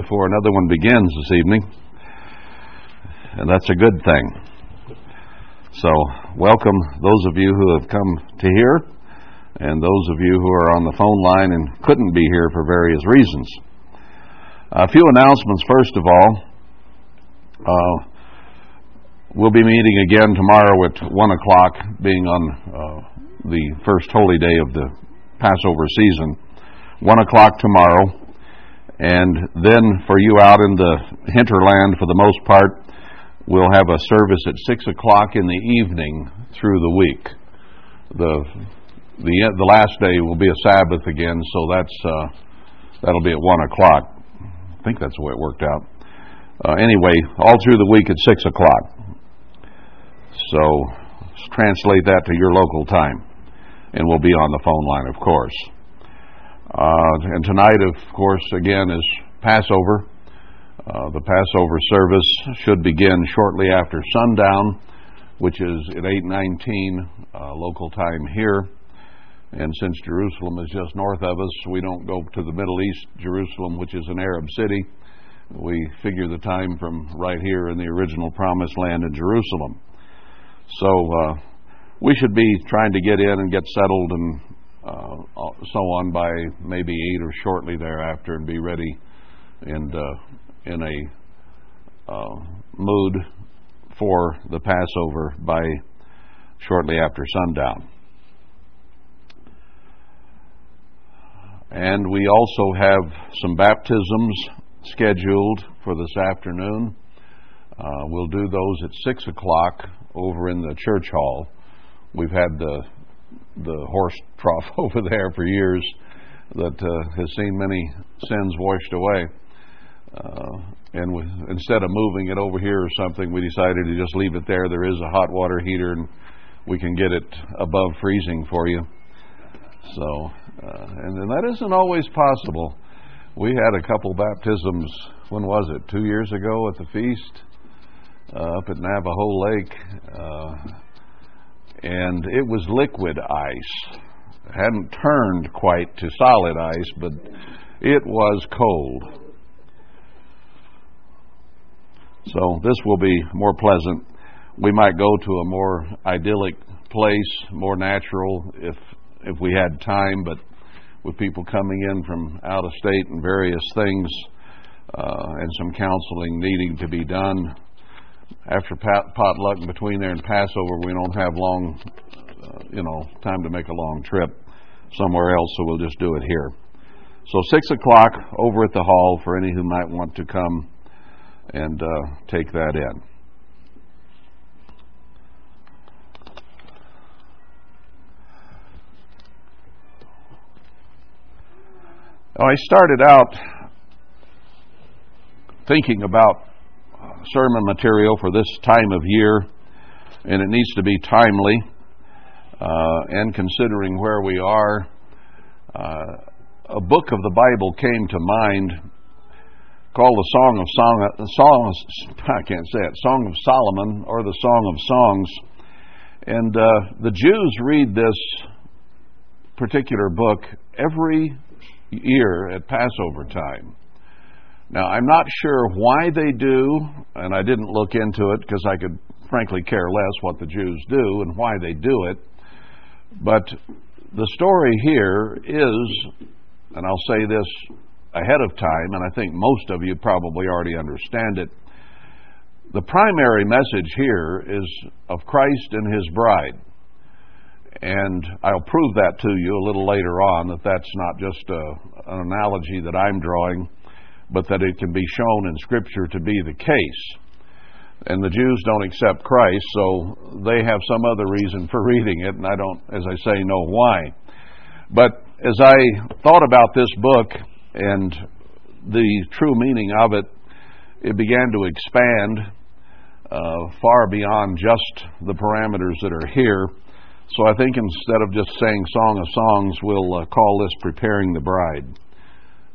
before another one begins this evening, and that's a good thing. So, welcome those of you who have come to hear, and those of you who are on the phone line and couldn't be here for various reasons. A few announcements, first of all. Uh, we'll be meeting again tomorrow at 1 o'clock, being on uh, the first holy day of the Passover season. 1 o'clock tomorrow. And then for you out in the hinterland, for the most part, we'll have a service at 6 o'clock in the evening through the week. The, the, the last day will be a Sabbath again, so that's, uh, that'll be at 1 o'clock. I think that's the way it worked out. Uh, anyway, all through the week at 6 o'clock. So translate that to your local time. And we'll be on the phone line, of course. Uh, and tonight, of course, again is Passover. Uh, the Passover service should begin shortly after sundown, which is at 8:19 uh, local time here. And since Jerusalem is just north of us, we don't go to the Middle East, Jerusalem, which is an Arab city. We figure the time from right here in the original Promised Land in Jerusalem. So uh, we should be trying to get in and get settled and uh, so on by maybe eight or shortly thereafter, and be ready and uh, in a uh, mood for the Passover by shortly after sundown. And we also have some baptisms scheduled for this afternoon. Uh, we'll do those at 6 o'clock over in the church hall. We've had the the horse trough over there for years that uh, has seen many sins washed away. Uh, and we, instead of moving it over here or something, we decided to just leave it there. There is a hot water heater, and we can get it above freezing for you. So, uh, and, and that isn't always possible. We had a couple baptisms. When was it? Two years ago at the feast uh, up at Navajo Lake uh, and it was liquid ice. It hadn't turned quite to solid ice, but it was cold. So this will be more pleasant. We might go to a more idyllic place, more natural if if we had time, but with people coming in from out of state and various things uh, and some counseling needing to be done, after pot, potluck between there and Passover, we don't have long, uh, you know, time to make a long trip somewhere else, so we'll just do it here. So six o'clock over at the hall for any who might want to come and uh, take that in. I started out thinking about sermon material for this time of year, and it needs to be timely. Uh, and considering where we are, uh, a book of the Bible came to mind called the Song of Song, Songs. I can't say it. Song of Solomon or the Song of Songs, and uh, the Jews read this particular book every year at Passover time. Now, I'm not sure why they do, and I didn't look into it because I could frankly care less what the Jews do and why they do it. But the story here is, and I'll say this ahead of time, and I think most of you probably already understand it. The primary message here is of Christ and His bride. And I'll prove that to you a little later on that that's not just a, an analogy that I'm drawing but that it can be shown in Scripture to be the case. And the Jews don't accept Christ, so they have some other reason for reading it, and I don't, as I say, know why. But as I thought about this book and the true meaning of it, it began to expand uh, far beyond just the parameters that are here. So I think instead of just saying Song of Songs, we'll uh, call this Preparing the Bride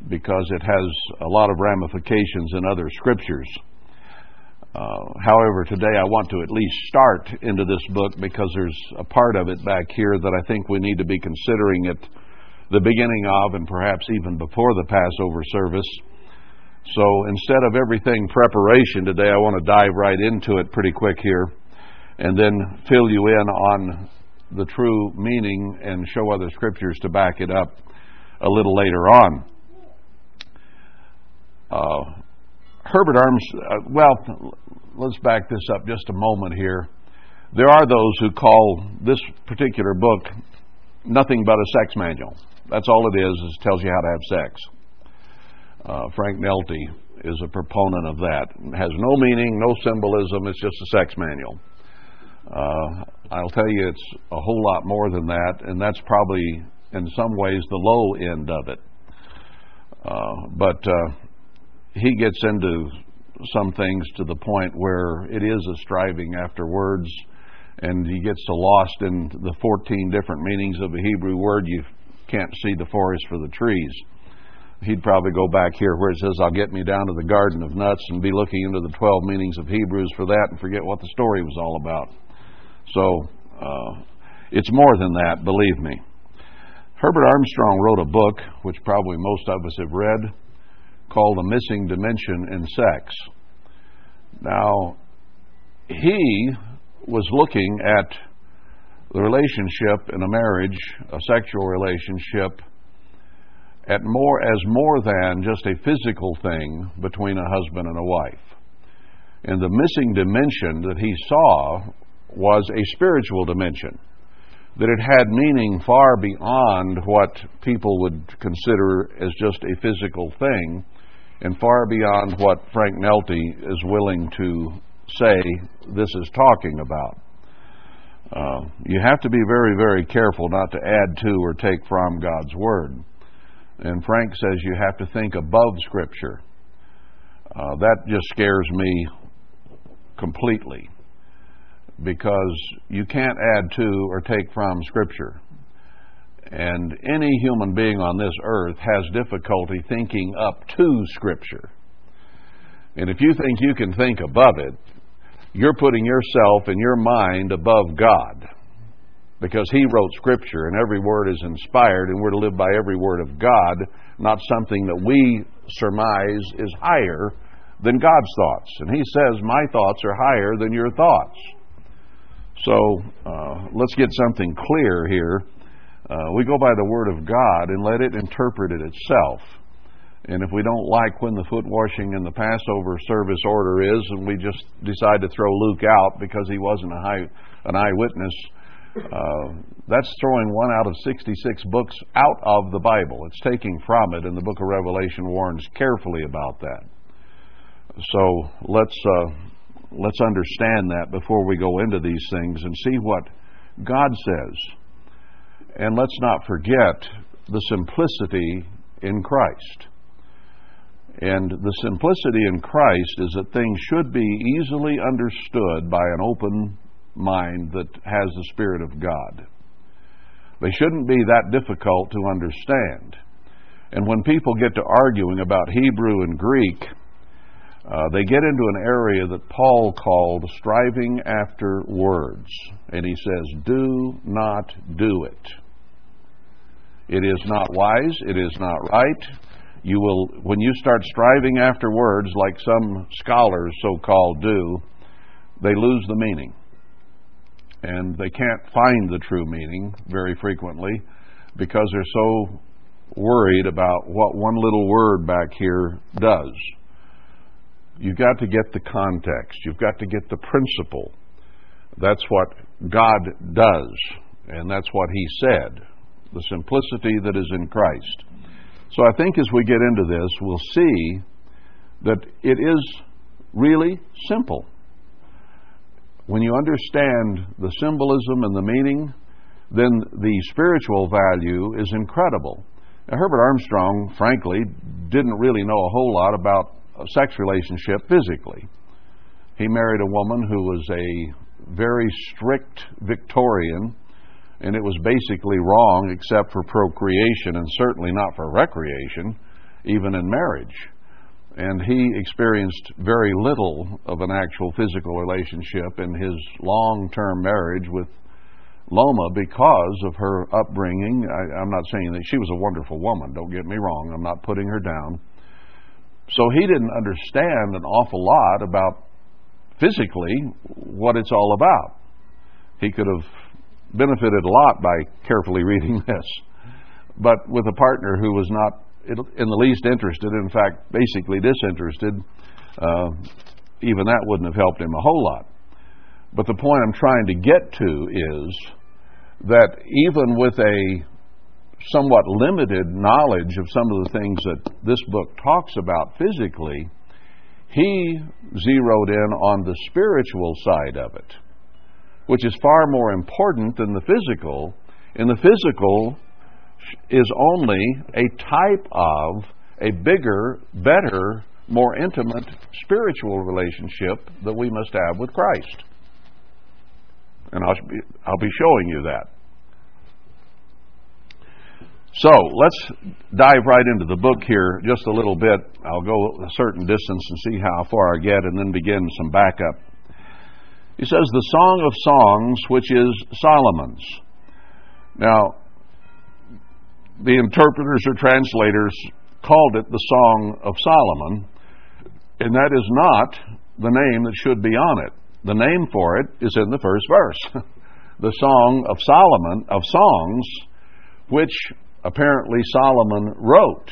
because it has a lot of ramifications in other scriptures. Uh, however, today I want to at least start into this book because there's a part of it back here that I think we need to be considering at the beginning of and perhaps even before the Passover service. So instead of everything preparation today, I want to dive right into it pretty quick here and then fill you in on the true meaning and show other scriptures to back it up a little later on. Uh, Herbert Arms, uh, well, let's back this up just a moment here. There are those who call this particular book nothing but a sex manual. That's all it is, is it tells you how to have sex. Uh, Frank Nelte is a proponent of that. It has no meaning, no symbolism, it's just a sex manual. Uh, I'll tell you, it's a whole lot more than that, and that's probably, in some ways, the low end of it. Uh, but uh, he gets into some things to the point where it is a striving after words, and he gets lost in the 14 different meanings of a Hebrew word. You can't see the forest for the trees. He'd probably go back here where it says, I'll get me down to the Garden of Nuts and be looking into the 12 meanings of Hebrews for that and forget what the story was all about. So uh, it's more than that, believe me. Herbert Armstrong wrote a book, which probably most of us have read, called A Missing Dimension in Sex. Now, he was looking at the relationship in a marriage, a sexual relationship, at more as more than just a physical thing between a husband and a wife. And the missing dimension that he saw was a spiritual dimension, that it had meaning far beyond what people would consider as just a physical thing, and far beyond what Frank Nelte is willing to say this is talking about. Uh, you have to be very, very careful not to add to or take from God's Word. And Frank says you have to think above Scripture. Uh, that just scares me completely because you can't add to or take from Scripture. And any human being on this earth has difficulty thinking up to Scripture. And if you think you can think above it, you're putting yourself and your mind above God. Because He wrote Scripture and every word is inspired, and we're to live by every word of God, not something that we surmise is higher than God's thoughts. And He says, My thoughts are higher than your thoughts. So uh, let's get something clear here. Uh, we go by the Word of God and let it interpret it itself. And if we don't like when the foot washing and the Passover service order is, and we just decide to throw Luke out because he wasn't a high, an eyewitness, uh, that's throwing one out of 66 books out of the Bible. It's taking from it, and the book of Revelation warns carefully about that. So let's uh, let's understand that before we go into these things and see what God says. And let's not forget the simplicity in Christ. And the simplicity in Christ is that things should be easily understood by an open mind that has the Spirit of God. They shouldn't be that difficult to understand. And when people get to arguing about Hebrew and Greek, uh, they get into an area that Paul called striving after words. And he says, Do not do it. It is not wise, it is not right. You will, when you start striving after words, like some scholars so called do, they lose the meaning. And they can't find the true meaning very frequently because they're so worried about what one little word back here does. You've got to get the context. You've got to get the principle. That's what God does, and that's what He said. The simplicity that is in Christ. So I think as we get into this, we'll see that it is really simple. When you understand the symbolism and the meaning, then the spiritual value is incredible. Now, Herbert Armstrong, frankly, didn't really know a whole lot about a sex relationship physically. He married a woman who was a very strict Victorian, and it was basically wrong except for procreation and certainly not for recreation, even in marriage. And he experienced very little of an actual physical relationship in his long term marriage with Loma because of her upbringing. I, am not saying that she was a wonderful woman, don't get me wrong, I'm not putting her down So he didn't understand an awful lot about physically what it's all about. He could have benefited a lot by carefully reading this. But with a partner who was not in the least interested, in fact, basically disinterested, uh, even that wouldn't have helped him a whole lot. But the point I'm trying to get to is that even with a somewhat limited knowledge of some of the things that this book talks about physically, he zeroed in on the spiritual side of it, which is far more important than the physical. And the physical is only a type of a bigger, better, more intimate spiritual relationship that we must have with Christ. And I'll be, I'll be showing you that. So let's dive right into the book here just a little bit. I'll go a certain distance and see how far I get and then begin some backup. He says, The Song of Songs, which is Solomon's. Now, the interpreters or translators called it the Song of Solomon, and that is not the name that should be on it. The name for it is in the first verse. the Song of Solomon, of Songs, which apparently Solomon wrote.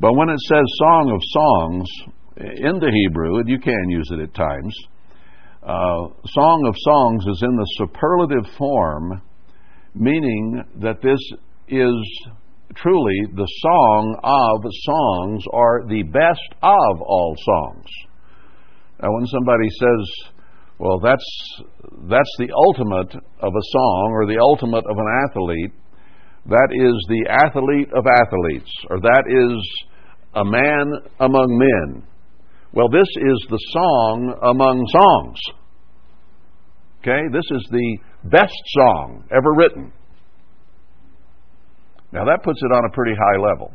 But when it says Song of Songs in the Hebrew, and you can use it at times, uh, Song of Songs is in the superlative form, meaning that this is truly the song of songs, or the best of all songs. Now, when somebody says, well, that's, that's the ultimate of a song or the ultimate of an athlete, that is the athlete of athletes, or that is a man among men. Well, this is the song among songs. Okay? This is the best song ever written. Now, that puts it on a pretty high level.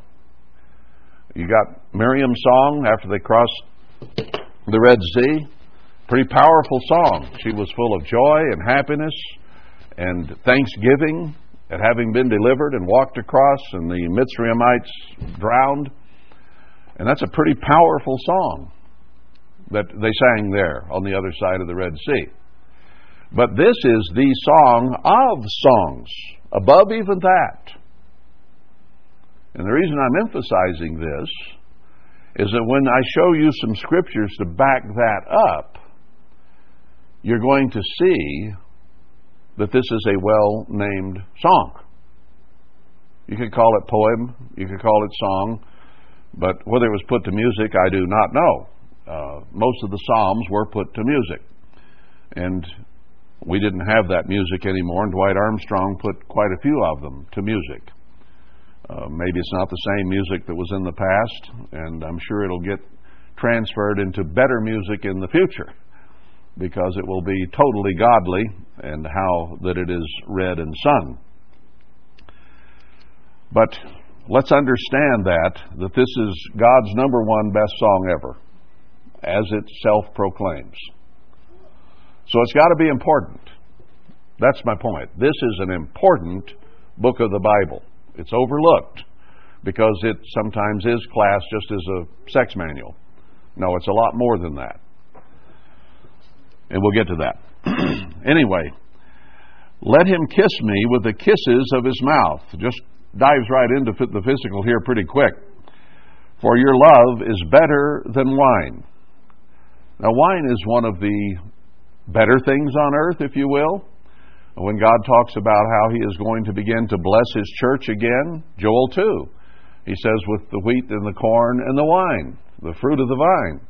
You got Miriam's song after they crossed the Red Sea. Pretty powerful song. She was full of joy and happiness and thanksgiving at having been delivered and walked across, and the Mitzrayimites drowned. And that's a pretty powerful song that they sang there on the other side of the Red Sea. But this is the song of songs, above even that. And the reason I'm emphasizing this is that when I show you some scriptures to back that up, you're going to see that this is a well named song. You could call it poem, you could call it song, but whether it was put to music, I do not know. Uh, most of the Psalms were put to music. And we didn't have that music anymore, and Dwight Armstrong put quite a few of them to music. Uh, maybe it's not the same music that was in the past, and I'm sure it'll get transferred into better music in the future because it will be totally godly and how that it is read and sung. But let's understand that that this is God's number one best song ever, as it self proclaims. So it's got to be important. That's my point. This is an important book of the Bible. It's overlooked because it sometimes is classed just as a sex manual. No, it's a lot more than that and we'll get to that. anyway, let him kiss me with the kisses of his mouth. Just dives right into the physical here pretty quick. For your love is better than wine. Now, wine is one of the better things on earth, if you will. When God talks about how He is going to begin to bless His church again, Joel 2, He says, with the wheat and the corn and the wine, the fruit of the vine.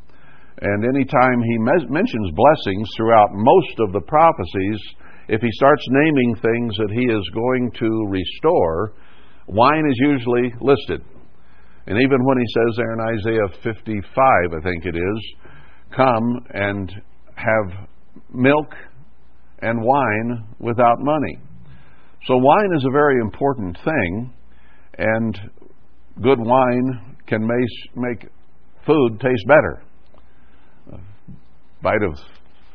And anytime he mentions blessings throughout most of the prophecies, if he starts naming things that he is going to restore, wine is usually listed. And even when he says there in Isaiah 55, I think it is, come and have milk and wine without money. So wine is a very important thing, and good wine can make food taste better bite of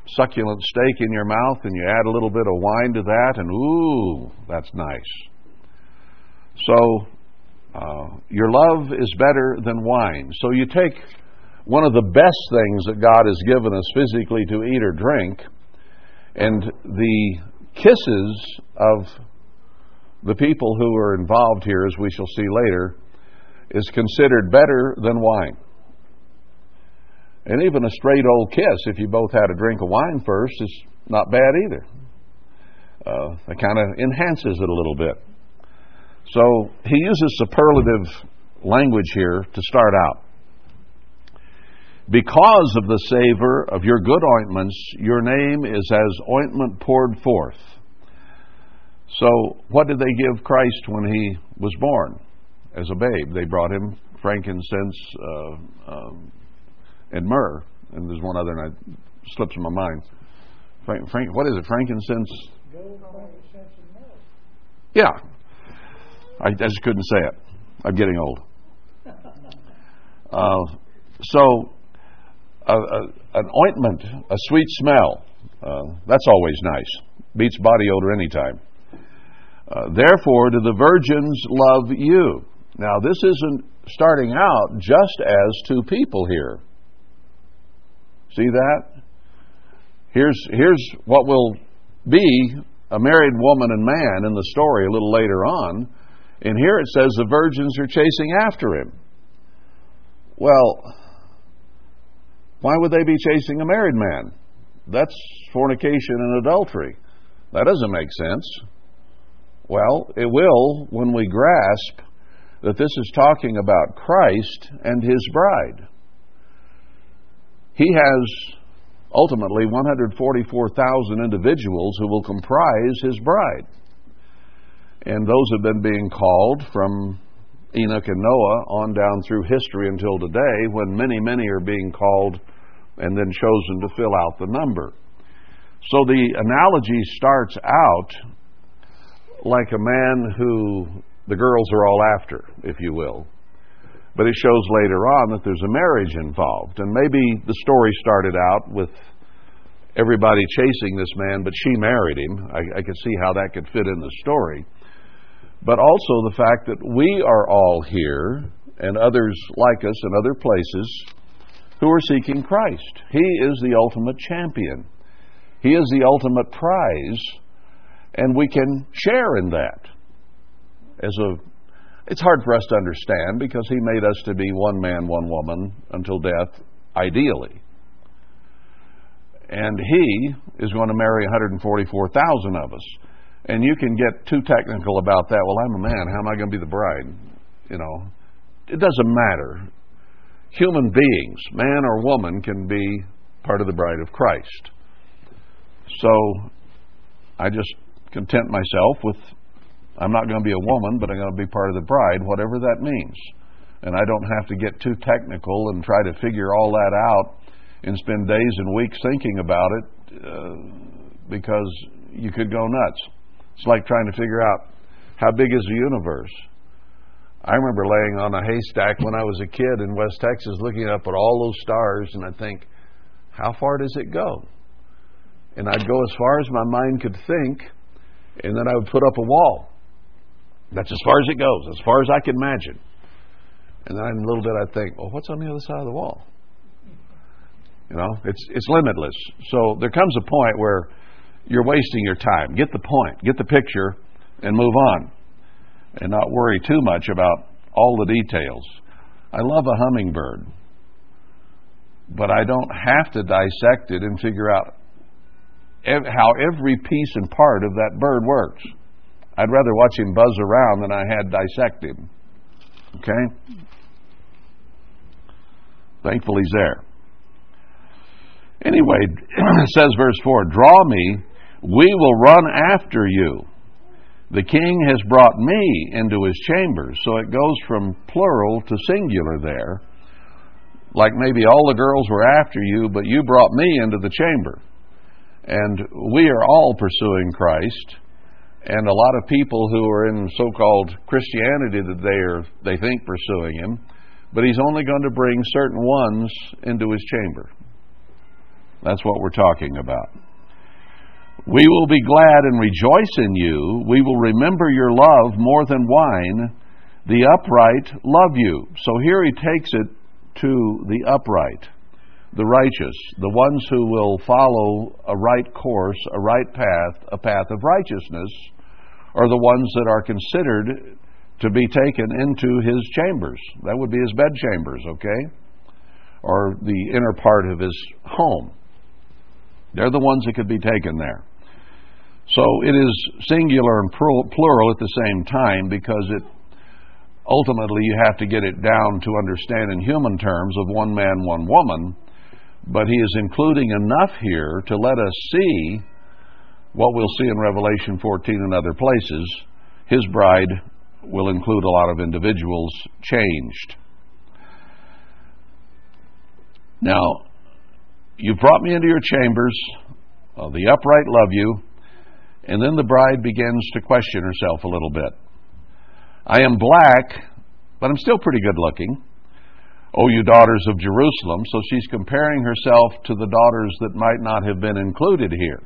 succulent steak in your mouth and you add a little bit of wine to that, and ooh, that's nice. So, Uh, your love is better than wine. So you take one of the best things that God has given us physically to eat or drink, and the kisses of the people who are involved here, as we shall see later, is considered better than wine. And even a straight old kiss, if you both had a drink of wine first, is not bad either. Uh, it kind of enhances it a little bit. So he uses superlative language here to start out. Because of the savor of your good ointments, your name is as ointment poured forth. So, what did they give Christ when he was born as a babe? They brought him frankincense uh, um, and myrrh. And there's one other, and it slips my mind. Frank, Frank, what is it? Frankincense? Yeah. I, I just couldn't say it. I'm getting old. Uh, so, an ointment, a sweet smell, uh, that's always nice. Beats body odor anytime. Uh, Therefore, do the virgins love you? Now, this isn't starting out just as two people here. See that? Here's, here's what will be a married woman and man in the story a little later on. And here it says the virgins are chasing after him. Well, why would they be chasing a married man? That's fornication and adultery. That doesn't make sense. Well, it will when we grasp that this is talking about Christ and his bride. He has ultimately 144,000 individuals who will comprise his bride. And those have been being called from Enoch and Noah on down through history until today, when many, many are being called and then chosen to fill out the number. So the analogy starts out like a man who the girls are all after, if you will. But it shows later on that there's a marriage involved. And maybe the story started out with everybody chasing this man, but she married him. I, I could see how that could fit in the story. But also the fact that we are all here, and others like us in other places, who are seeking Christ. He is the ultimate champion, He is the ultimate prize, and we can share in that. As a, it's hard for us to understand because He made us to be one man, one woman until death, ideally. And He is going to marry 144,000 of us. And you can get too technical about that. Well, I'm a man. How am I going to be the bride? You know, it doesn't matter human beings, man or woman, can be part of the bride of Christ. So I just content myself with I'm not going to be a woman, but I'm going to be part of the bride, whatever that means. And I don't have to get too technical and try to figure all that out and spend days and weeks thinking about it uh, because you could go nuts. It's like trying to figure out how big is the universe? I remember laying on a haystack when I was a kid in West Texas looking up at all those stars, and I'd think, how far does it go? And I'd go as far as my mind could think, and then I would put up a wall. That's as far as it goes, as far as I can imagine. And then in a little bit I'd think, well, what's on the other side of the wall? You know, it's it's limitless. So there comes a point where you're wasting your time. Get the point, get the picture, and move on and not worry too much about all the details. I love a hummingbird, but I don't have to dissect it and figure out ev- how every piece and part of that bird works. I'd rather watch him buzz around than I had dissect him. Okay? Thankfully, he's there. Anyway, says verse 4 Draw me, we will run after you. The king has brought me into his chambers. So it goes from plural to singular there. Like maybe all the girls were after you, but you brought me into the chamber. And we are all pursuing Christ. And a lot of people who are in so called Christianity that they are they think pursuing him, but he's only going to bring certain ones into his chamber. That's what we're talking about. We will be glad and rejoice in you. We will remember your love more than wine. The upright love you. So here he takes it to the upright, the righteous, the ones who will follow a right course, a right path, a path of righteousness, are the ones that are considered to be taken into his chambers. That would be his bedchambers, okay? Or the inner part of his home. They're the ones that could be taken there. So it is singular and plural at the same time because it ultimately you have to get it down to understand in human terms of one man, one woman. But he is including enough here to let us see what we'll see in Revelation 14 and other places. His bride will include a lot of individuals changed. Now, you brought me into your chambers. Uh, the upright love you. And then the bride begins to question herself a little bit. I am black, but I'm still pretty good looking. Oh, you daughters of Jerusalem. So she's comparing herself to the daughters that might not have been included here.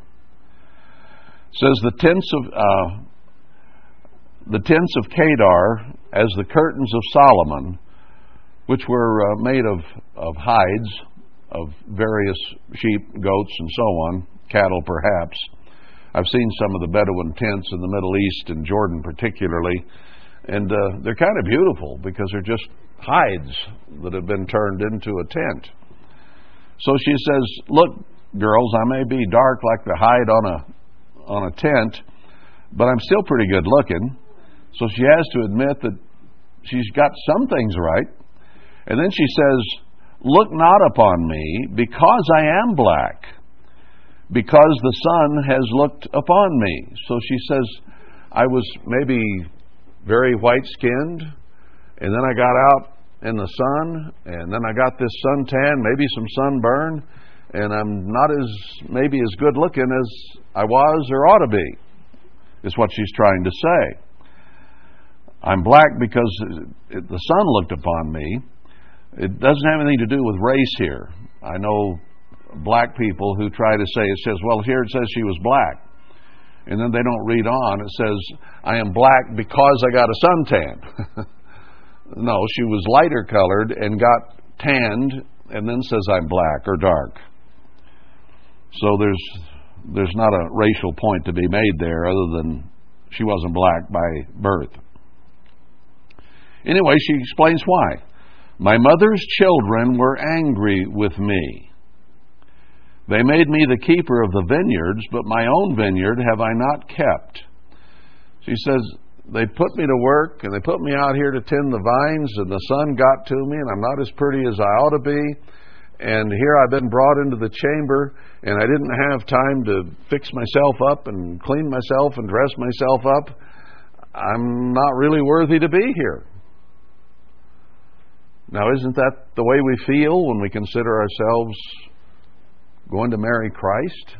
Says the tents of uh, the tents of Kedar as the curtains of Solomon, which were uh, made of, of hides of various sheep, goats, and so on, cattle perhaps. I've seen some of the Bedouin tents in the Middle East and Jordan particularly, and uh, they're kind of beautiful because they're just hides that have been turned into a tent. So she says, "Look, girls, I may be dark like the hide on a on a tent, but I'm still pretty good looking." So she has to admit that she's got some things right. And then she says, Look not upon me because I am black, because the sun has looked upon me. So she says, I was maybe very white skinned, and then I got out in the sun, and then I got this suntan, maybe some sunburn, and I'm not as maybe as good looking as I was or ought to be, is what she's trying to say. I'm black because the sun looked upon me. It doesn't have anything to do with race here. I know black people who try to say, it says, well, here it says she was black. And then they don't read on. It says, I am black because I got a suntan. no, she was lighter colored and got tanned and then says I'm black or dark. So there's there's not a racial point to be made there other than she wasn't black by birth. Anyway, she explains why. My mother's children were angry with me. They made me the keeper of the vineyards, but my own vineyard have I not kept. She says, They put me to work and they put me out here to tend the vines, and the sun got to me, and I'm not as pretty as I ought to be. And here I've been brought into the chamber, and I didn't have time to fix myself up and clean myself and dress myself up. I'm not really worthy to be here. Now, isn't that the way we feel when we consider ourselves going to marry Christ?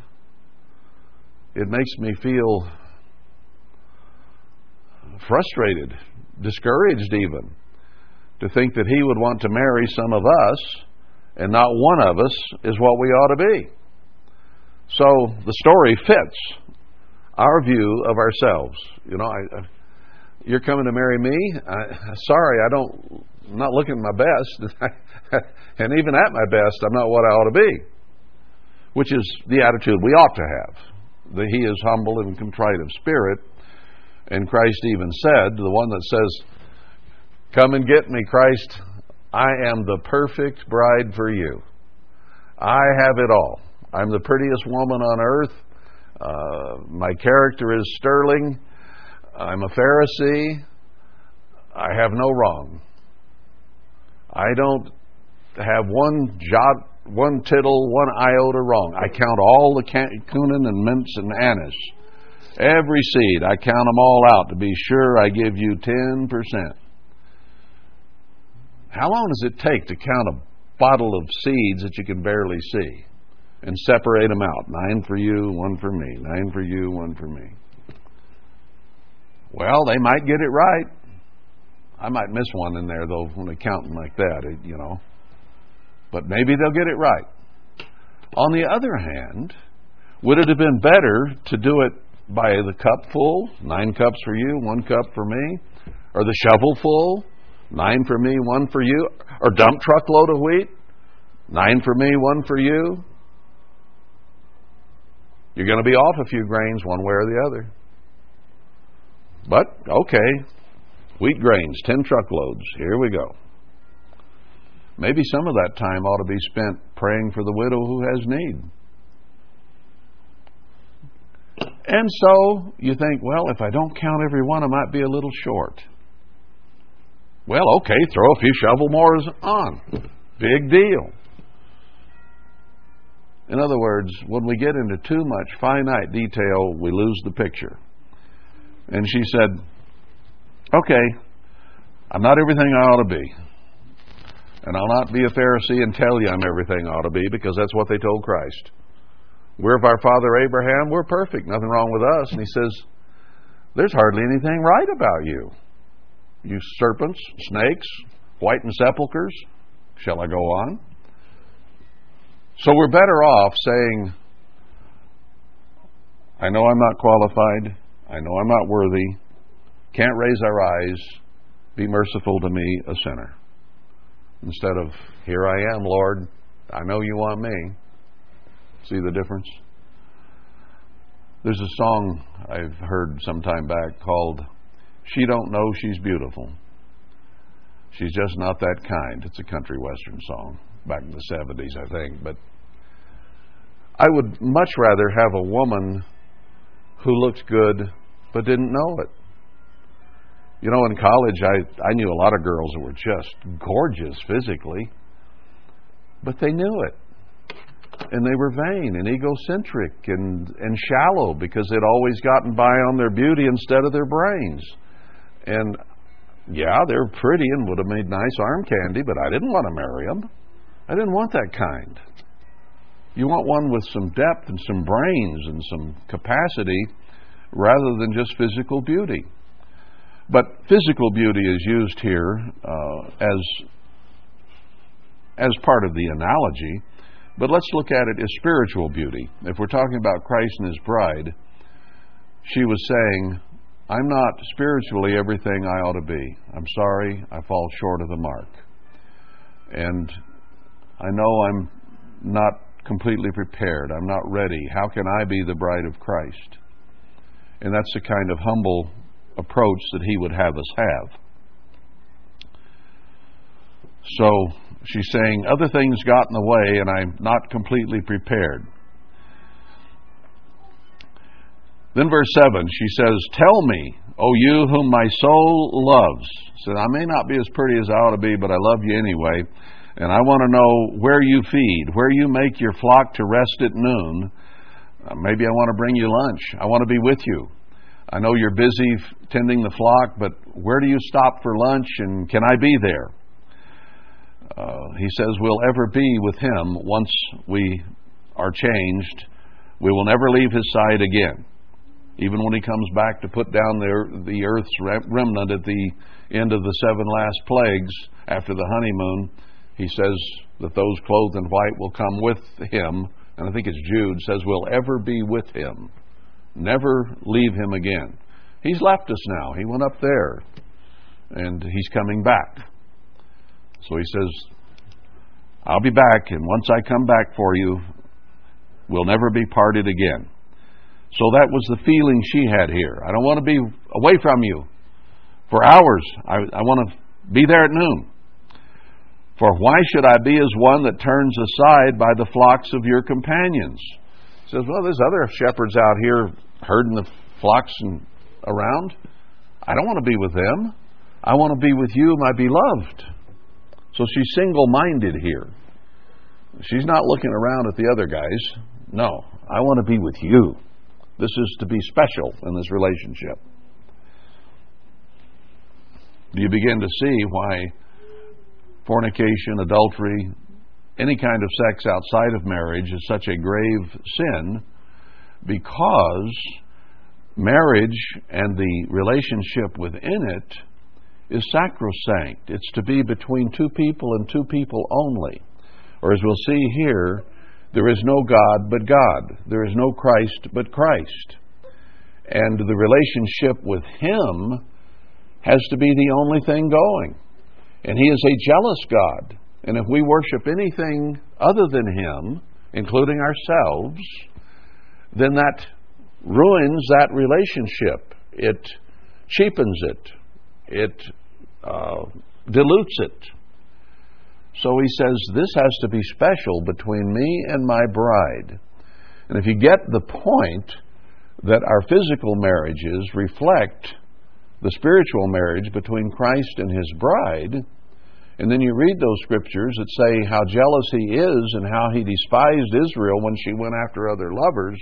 It makes me feel frustrated, discouraged even, to think that He would want to marry some of us and not one of us is what we ought to be. So the story fits our view of ourselves. You know, I, you're coming to marry me. I, sorry, I don't I'm not looking my best, and even at my best, I'm not what I ought to be. Which is the attitude we ought to have. That he is humble and contrite of spirit. And Christ even said, the one that says, Come and get me, Christ, I am the perfect bride for you. I have it all. I'm the prettiest woman on earth. Uh, my character is sterling. I'm a Pharisee. I have no wrong. I don't have one jot, one tittle, one iota wrong. I count all the cumin and mints and anise. Every seed, I count them all out to be sure I give you 10%. How long does it take to count a bottle of seeds that you can barely see and separate them out? Nine for you, one for me. Nine for you, one for me. Well, they might get it right. I might miss one in there though when they like that, you know. But maybe they'll get it right. On the other hand, would it have been better to do it by the cup full, nine cups for you, one cup for me, Or the shovel full? Nine for me, one for you. Or dump truckload of wheat? Nine for me, one for you. You're going to be off a few grains one way or the other. But, okay, wheat grains, 10 truckloads. Here we go. Maybe some of that time ought to be spent praying for the widow who has need. And so you think, well, if I don't count every one, I might be a little short. Well, okay, throw a few shovel mores on. Big deal. In other words, when we get into too much finite detail, we lose the picture. And she said, Okay, I'm not everything I ought to be. And I'll not be a Pharisee and tell you I'm everything ought to be because that's what they told Christ. We're of our father Abraham. We're perfect. Nothing wrong with us. And he says, There's hardly anything right about you. You serpents, snakes, whitened sepulchres. Shall I go on? So we're better off saying, I know I'm not qualified. I know I'm not worthy. Can't raise our eyes. Be merciful to me, a sinner. Instead of, Here I am, Lord. I know you want me. See the difference? There's a song I've heard some time back called She Don't Know She's Beautiful. She's just not that kind. It's a country western song back in the 70s, I think. But I would much rather have a woman who looked good but didn't know it. You know, in college, I, I knew a lot of girls that were just gorgeous physically, but they knew it and they were vain and egocentric and, and shallow because they'd always gotten by on their beauty instead of their brains. And yeah, they're pretty and would have made nice arm candy, but I didn't want to marry them. I didn't want that kind. You want one with some depth and some brains and some capacity rather than just physical beauty. But physical beauty is used here uh, as as part of the analogy but let's look at it as spiritual beauty. If we're talking about Christ and his bride, she was saying, I'm not spiritually everything I ought to be. I'm sorry, I fall short of the mark. And I know I'm not completely prepared. I'm not ready. How can I be the bride of Christ? And that's the kind of humble approach that he would have us have. So she's saying, Other things got in the way, and I'm not completely prepared. Then, verse 7, she says, Tell me, O you whom my soul loves. Said, I may not be as pretty as I ought to be, but I love you anyway. And I want to know where you feed, where you make your flock to rest at noon. Uh, maybe I want to bring you lunch. I want to be with you. I know you're busy tending the flock, but where do you stop for lunch and can I be there? Uh, he says we'll ever be with him once we are changed. We will never leave his side again. Even when he comes back to put down the, the earth's remnant at the end of the seven last plagues after the honeymoon, he says that those clothed in white will come with him. And I think it's Jude says we'll ever be with him, never leave him again. He's left us now. He went up there, and he's coming back. So he says, I'll be back, and once I come back for you, we'll never be parted again. So that was the feeling she had here. I don't want to be away from you for hours. I, I want to be there at noon. For why should I be as one that turns aside by the flocks of your companions? Says, Well, there's other shepherds out here herding the flocks and around. I don't want to be with them. I want to be with you, my beloved. So she's single minded here. She's not looking around at the other guys. No, I want to be with you. This is to be special in this relationship. You begin to see why fornication, adultery, any kind of sex outside of marriage is such a grave sin because marriage and the relationship within it is sacrosanct. It's to be between two people and two people only. Or as we'll see here, there is no God but God. There is no Christ but Christ. And the relationship with Him has to be the only thing going. And He is a jealous God. And if we worship anything other than Him, including ourselves, then that ruins that relationship. It cheapens it. It uh, dilutes it. So he says, This has to be special between me and my bride. And if you get the point that our physical marriages reflect the spiritual marriage between Christ and his bride, and then you read those scriptures that say how jealous he is and how he despised Israel when she went after other lovers,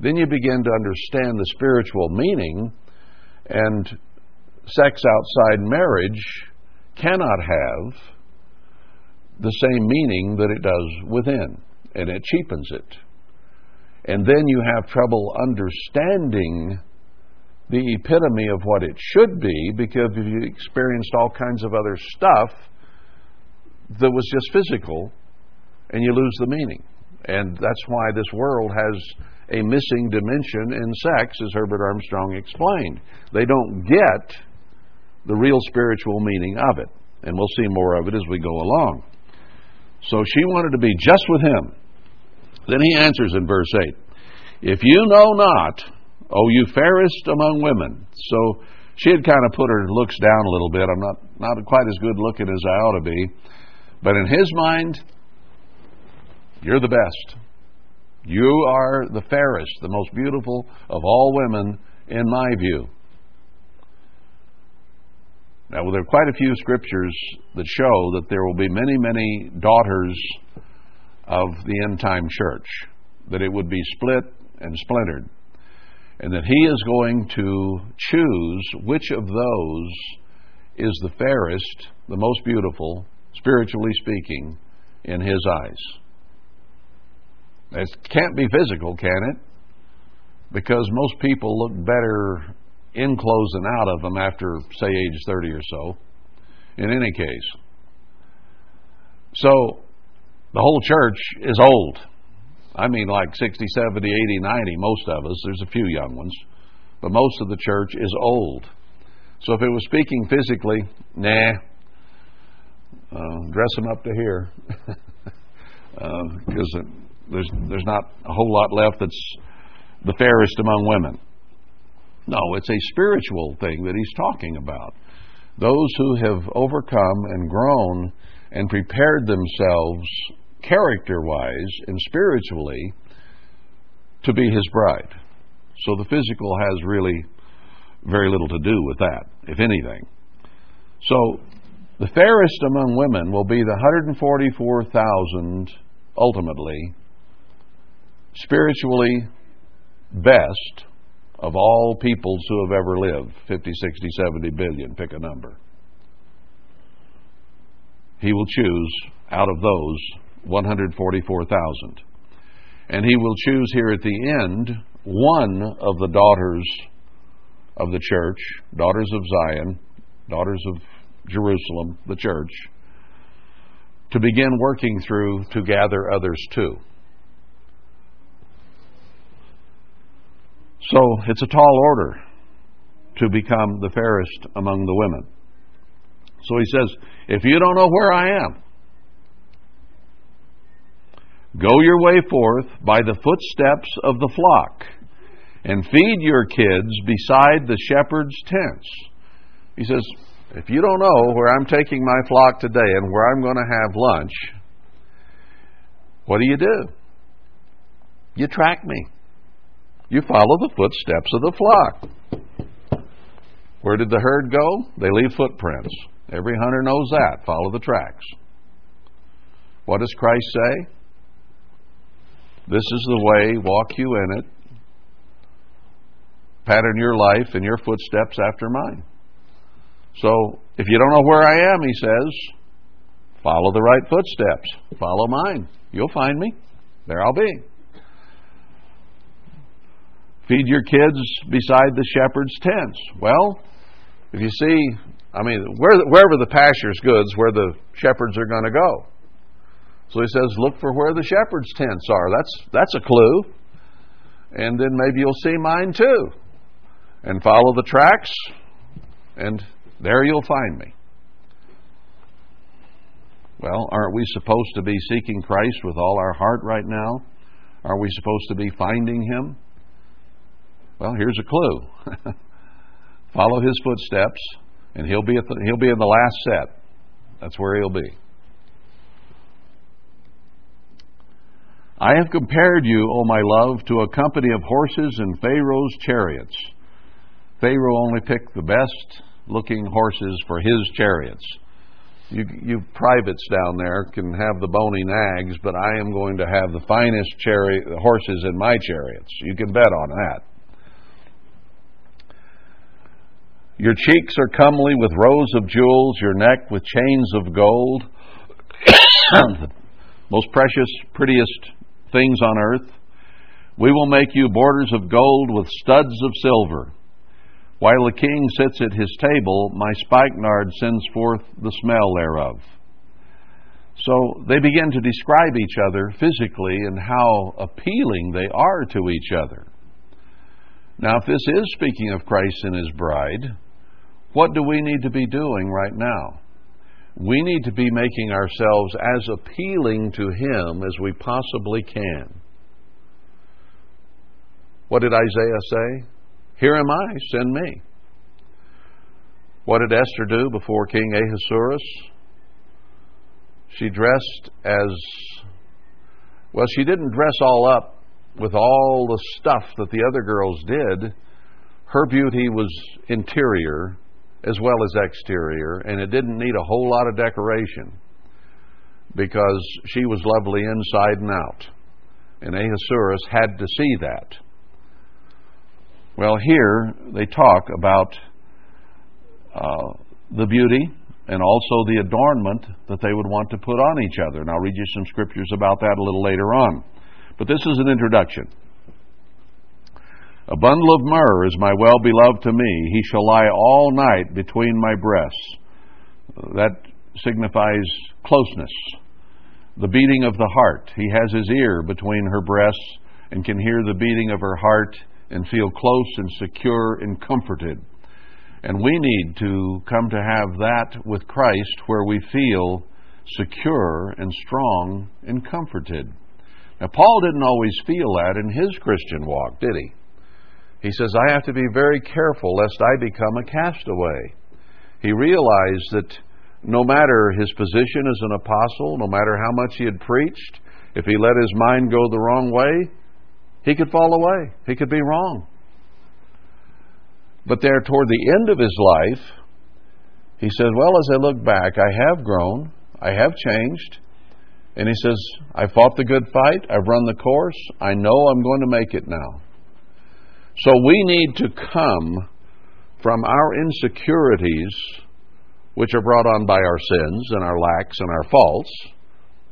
then you begin to understand the spiritual meaning. And sex outside marriage cannot have the same meaning that it does within, and it cheapens it. And then you have trouble understanding the epitome of what it should be because you experienced all kinds of other stuff that was just physical, and you lose the meaning. And that's why this world has a missing dimension in sex, as Herbert Armstrong explained. They don't get the real spiritual meaning of it. And we'll see more of it as we go along. So she wanted to be just with him. Then he answers in verse 8 If you know not, O you fairest among women. So she had kind of put her looks down a little bit. I'm not, not quite as good looking as I ought to be. But in his mind, you're the best. You are the fairest, the most beautiful of all women, in my view. Now, there are quite a few scriptures that show that there will be many, many daughters of the end time church, that it would be split and splintered, and that He is going to choose which of those is the fairest, the most beautiful, spiritually speaking, in His eyes. It can't be physical, can it? Because most people look better in clothes and out of them after, say, age 30 or so. In any case. So, the whole church is old. I mean, like 60, 70, 80, 90, most of us. There's a few young ones. But most of the church is old. So, if it was speaking physically, nah, uh, dress them up to here. Because uh, there's, there's not a whole lot left that's the fairest among women. No, it's a spiritual thing that he's talking about. Those who have overcome and grown and prepared themselves character wise and spiritually to be his bride. So the physical has really very little to do with that, if anything. So the fairest among women will be the 144,000 ultimately spiritually best of all peoples who have ever lived 50, 60, 70 billion, pick a number. He will choose out of those 144,000. And he will choose here at the end one of the daughters of the church, daughters of Zion, daughters of Jerusalem, the church, to begin working through to gather others too. So it's a tall order to become the fairest among the women. So he says, If you don't know where I am, go your way forth by the footsteps of the flock and feed your kids beside the shepherd's tents. He says, If you don't know where I'm taking my flock today and where I'm going to have lunch, what do you do? You track me. You follow the footsteps of the flock. Where did the herd go? They leave footprints. Every hunter knows that. Follow the tracks. What does Christ say? This is the way, walk you in it. Pattern your life and your footsteps after mine. So, if you don't know where I am, he says, follow the right footsteps. Follow mine. You'll find me. There I'll be. Feed your kids beside the shepherd's tents. Well, if you see, I mean, where, wherever the pasture's goods, where the shepherds are going to go. So he says, look for where the shepherd's tents are. That's that's a clue. And then maybe you'll see mine too. And follow the tracks, and There you'll find me. Well, aren't we supposed to be seeking Christ with all our heart right now? Are we supposed to be finding Him? Well, here's a clue. Follow His footsteps, and He'll be, the, he'll be in the last set. That's where He'll be. I have compared you, O my love, to a company of horses in Pharaoh's chariots. Pharaoh only picked the best looking horses for his chariots. You, you privates down there can have the bony nags, but I am going to have the finest chariot, horses in my chariots. You can bet on that. Your cheeks are comely with rows of jewels, your neck with chains of gold. most precious, prettiest things on earth. We will make you borders of gold with studs of silver. While the king sits at his table, my spikenard sends forth the smell thereof. So they begin to describe each other physically and how appealing they are to each other. Now, if this is speaking of Christ and his bride, what do we need to be doing right now? We need to be making ourselves as appealing to him as we possibly can. What did Isaiah say? Here am I, send me. What did Esther do before King Ahasuerus? She dressed as well, she didn't dress all up with all the stuff that the other girls did. Her beauty was interior as well as exterior, and it didn't need a whole lot of decoration because she was lovely inside and out. And Ahasuerus had to see that. Well, here they talk about uh, the beauty and also the adornment that they would want to put on each other. And I'll read you some scriptures about that a little later on. But this is an introduction. A bundle of myrrh is my well beloved to me. He shall lie all night between my breasts. That signifies closeness, the beating of the heart. He has his ear between her breasts and can hear the beating of her heart and feel close and secure and comforted. And we need to come to have that with Christ where we feel secure and strong and comforted. Now, Paul didn't always feel that in his Christian walk, did he? He says, I have to be very careful lest I become a castaway. He realized that no matter his position as an apostle, no matter how much he had preached, if he let his mind go the wrong way, he could fall away. He could be wrong. But there, toward the end of his life, he says, Well, as I look back, I have grown, I have changed. And he says, I fought the good fight, I've run the course, I know I'm going to make it now. So we need to come from our insecurities, which are brought on by our sins and our lacks and our faults,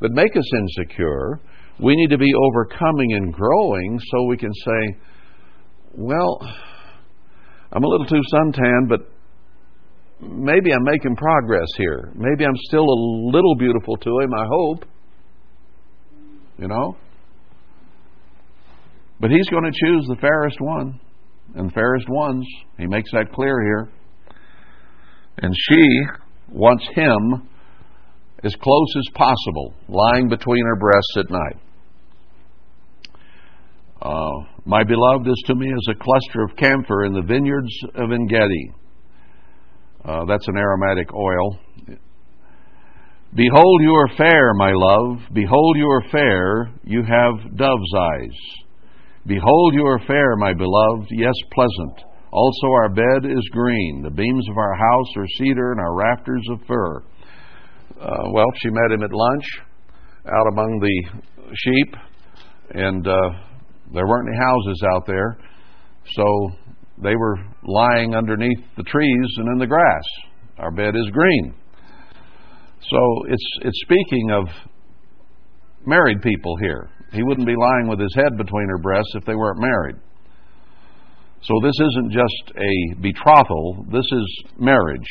that make us insecure, we need to be overcoming and growing so we can say, well, I'm a little too suntan, but maybe I'm making progress here. Maybe I'm still a little beautiful to him, I hope. You know? But he's going to choose the fairest one. And fairest ones, he makes that clear here. And she wants him as close as possible, lying between her breasts at night. Uh, my beloved is to me as a cluster of camphor in the vineyards of Engedi. Uh, that's an aromatic oil. Behold, you are fair, my love. Behold, you are fair. You have dove's eyes. Behold, you are fair, my beloved. Yes, pleasant. Also, our bed is green. The beams of our house are cedar, and our rafters of fir. Uh, well, she met him at lunch out among the sheep, and uh, there weren't any houses out there, so they were lying underneath the trees and in the grass. Our bed is green. So it's it's speaking of married people here. He wouldn't be lying with his head between her breasts if they weren't married. So this isn't just a betrothal, this is marriage.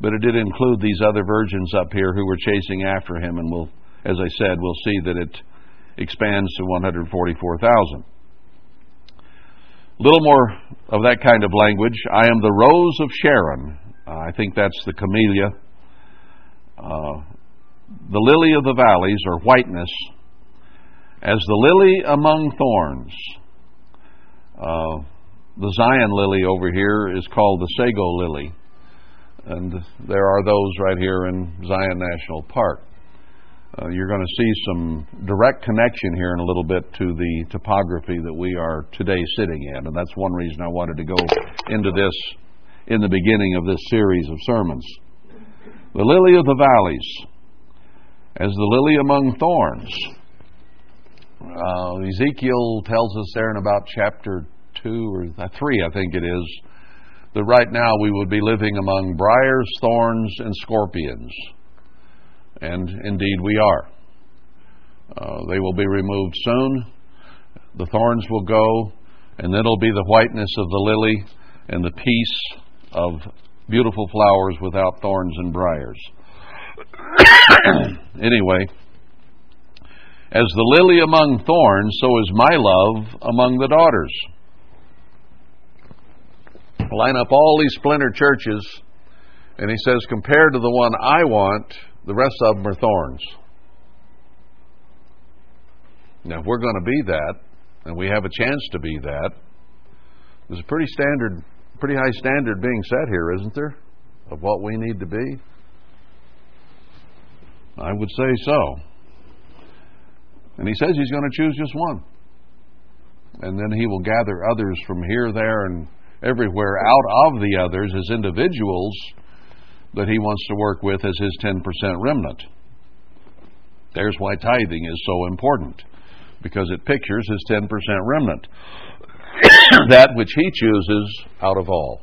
But it did include these other virgins up here who were chasing after him, and we'll, as I said, we'll see that it expands to 144,000. A little more of that kind of language. I am the rose of Sharon. Uh, I think that's the camellia. Uh, the lily of the valleys, or whiteness, as the lily among thorns. Uh, the Zion lily over here is called the sago lily. And there are those right here in Zion National Park. Uh, you're going to see some direct connection here in a little bit to the topography that we are today sitting in. And that's one reason I wanted to go into this in the beginning of this series of sermons. The lily of the valleys, as the lily among thorns. Uh, Ezekiel tells us there in about chapter 2 or 3, I think it is, that right now we would be living among briars, thorns, and scorpions. And indeed we are. Uh, they will be removed soon. The thorns will go, and then it'll be the whiteness of the lily and the peace of beautiful flowers without thorns and briars. anyway, as the lily among thorns, so is my love among the daughters. Line up all these splinter churches, and he says, compared to the one I want, the rest of them are thorns. Now, if we're going to be that, and we have a chance to be that, there's a pretty standard, pretty high standard being set here, isn't there, of what we need to be? I would say so. And he says he's going to choose just one. And then he will gather others from here, there, and everywhere out of the others as individuals that he wants to work with as his 10% remnant. There's why tithing is so important, because it pictures his 10% remnant. that which he chooses out of all.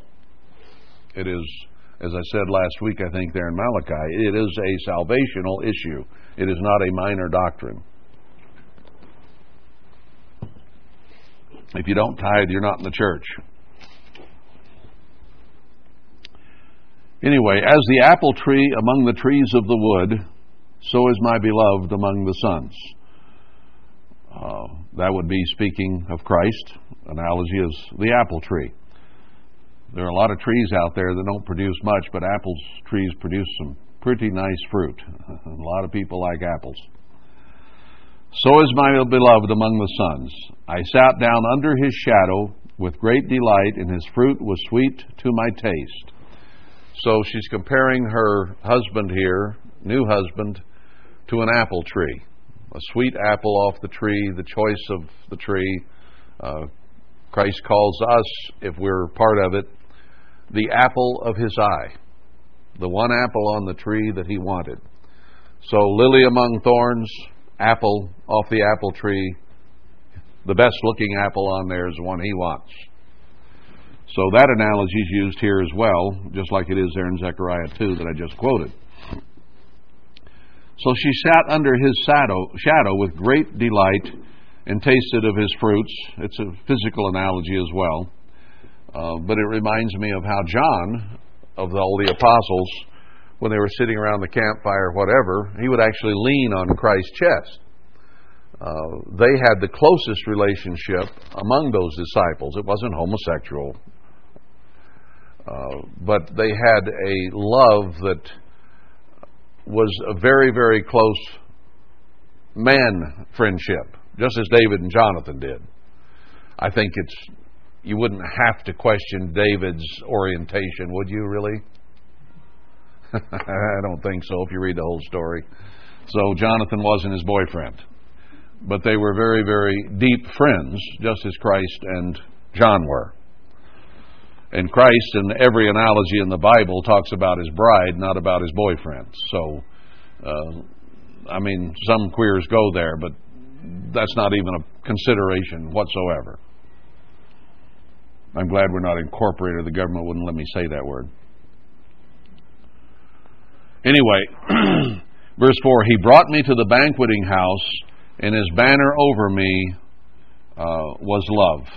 It is, as I said last week, I think there in Malachi, it is a salvational issue. It is not a minor doctrine. If you don't tithe, you're not in the church. Anyway, as the apple tree among the trees of the wood, so is my beloved among the sons. Uh, that would be speaking of Christ. Analogy is the apple tree. There are a lot of trees out there that don't produce much, but apple trees produce some pretty nice fruit. a lot of people like apples. So is my beloved among the sons. I sat down under his shadow with great delight, and his fruit was sweet to my taste. So she's comparing her husband here, new husband, to an apple tree. A sweet apple off the tree, the choice of the tree. Uh, Christ calls us, if we're part of it, the apple of his eye. The one apple on the tree that he wanted. So, lily among thorns, apple off the apple tree. The best looking apple on there is the one he wants. So that analogy is used here as well, just like it is there in Zechariah 2 that I just quoted. So she sat under his shadow, with great delight and tasted of his fruits. It's a physical analogy as well. Uh, but it reminds me of how John, of all the apostles, when they were sitting around the campfire, whatever, he would actually lean on Christ's chest. Uh, they had the closest relationship among those disciples. It wasn't homosexual uh, but they had a love that was a very, very close man friendship, just as David and Jonathan did. I think it's you wouldn't have to question David's orientation, would you really? I don't think so if you read the whole story. So Jonathan wasn't his boyfriend. But they were very, very deep friends, just as Christ and John were. And Christ, in every analogy in the Bible, talks about his bride, not about his boyfriend. So, uh, I mean, some queers go there, but that's not even a consideration whatsoever. I'm glad we're not incorporated. The government wouldn't let me say that word. Anyway, verse 4 He brought me to the banqueting house, and his banner over me uh, was love.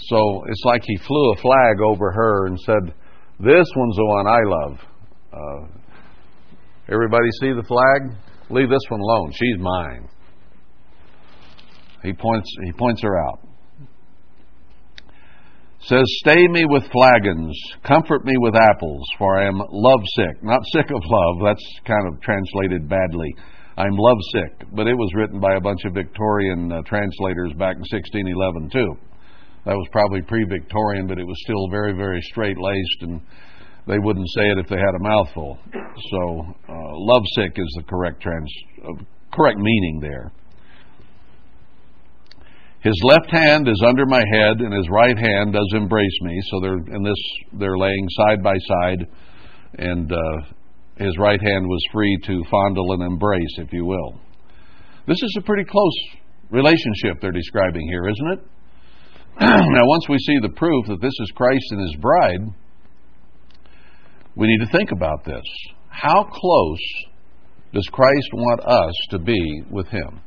So it's like he flew a flag over her and said, This one's the one I love. Uh, everybody see the flag? Leave this one alone. She's mine. He points, he points her out. says, Stay me with flagons, comfort me with apples, for I am lovesick. Not sick of love, that's kind of translated badly. I'm lovesick, but it was written by a bunch of Victorian uh, translators back in 1611, too. That was probably pre Victorian, but it was still very, very straight laced, and they wouldn't say it if they had a mouthful. So, uh, lovesick is the correct, trans, uh, correct meaning there. His left hand is under my head, and his right hand does embrace me. So they're in this, they're laying side by side, and uh, his right hand was free to fondle and embrace, if you will. This is a pretty close relationship they're describing here, isn't it? now, once we see the proof that this is Christ and his bride, we need to think about this. How close does Christ want us to be with him?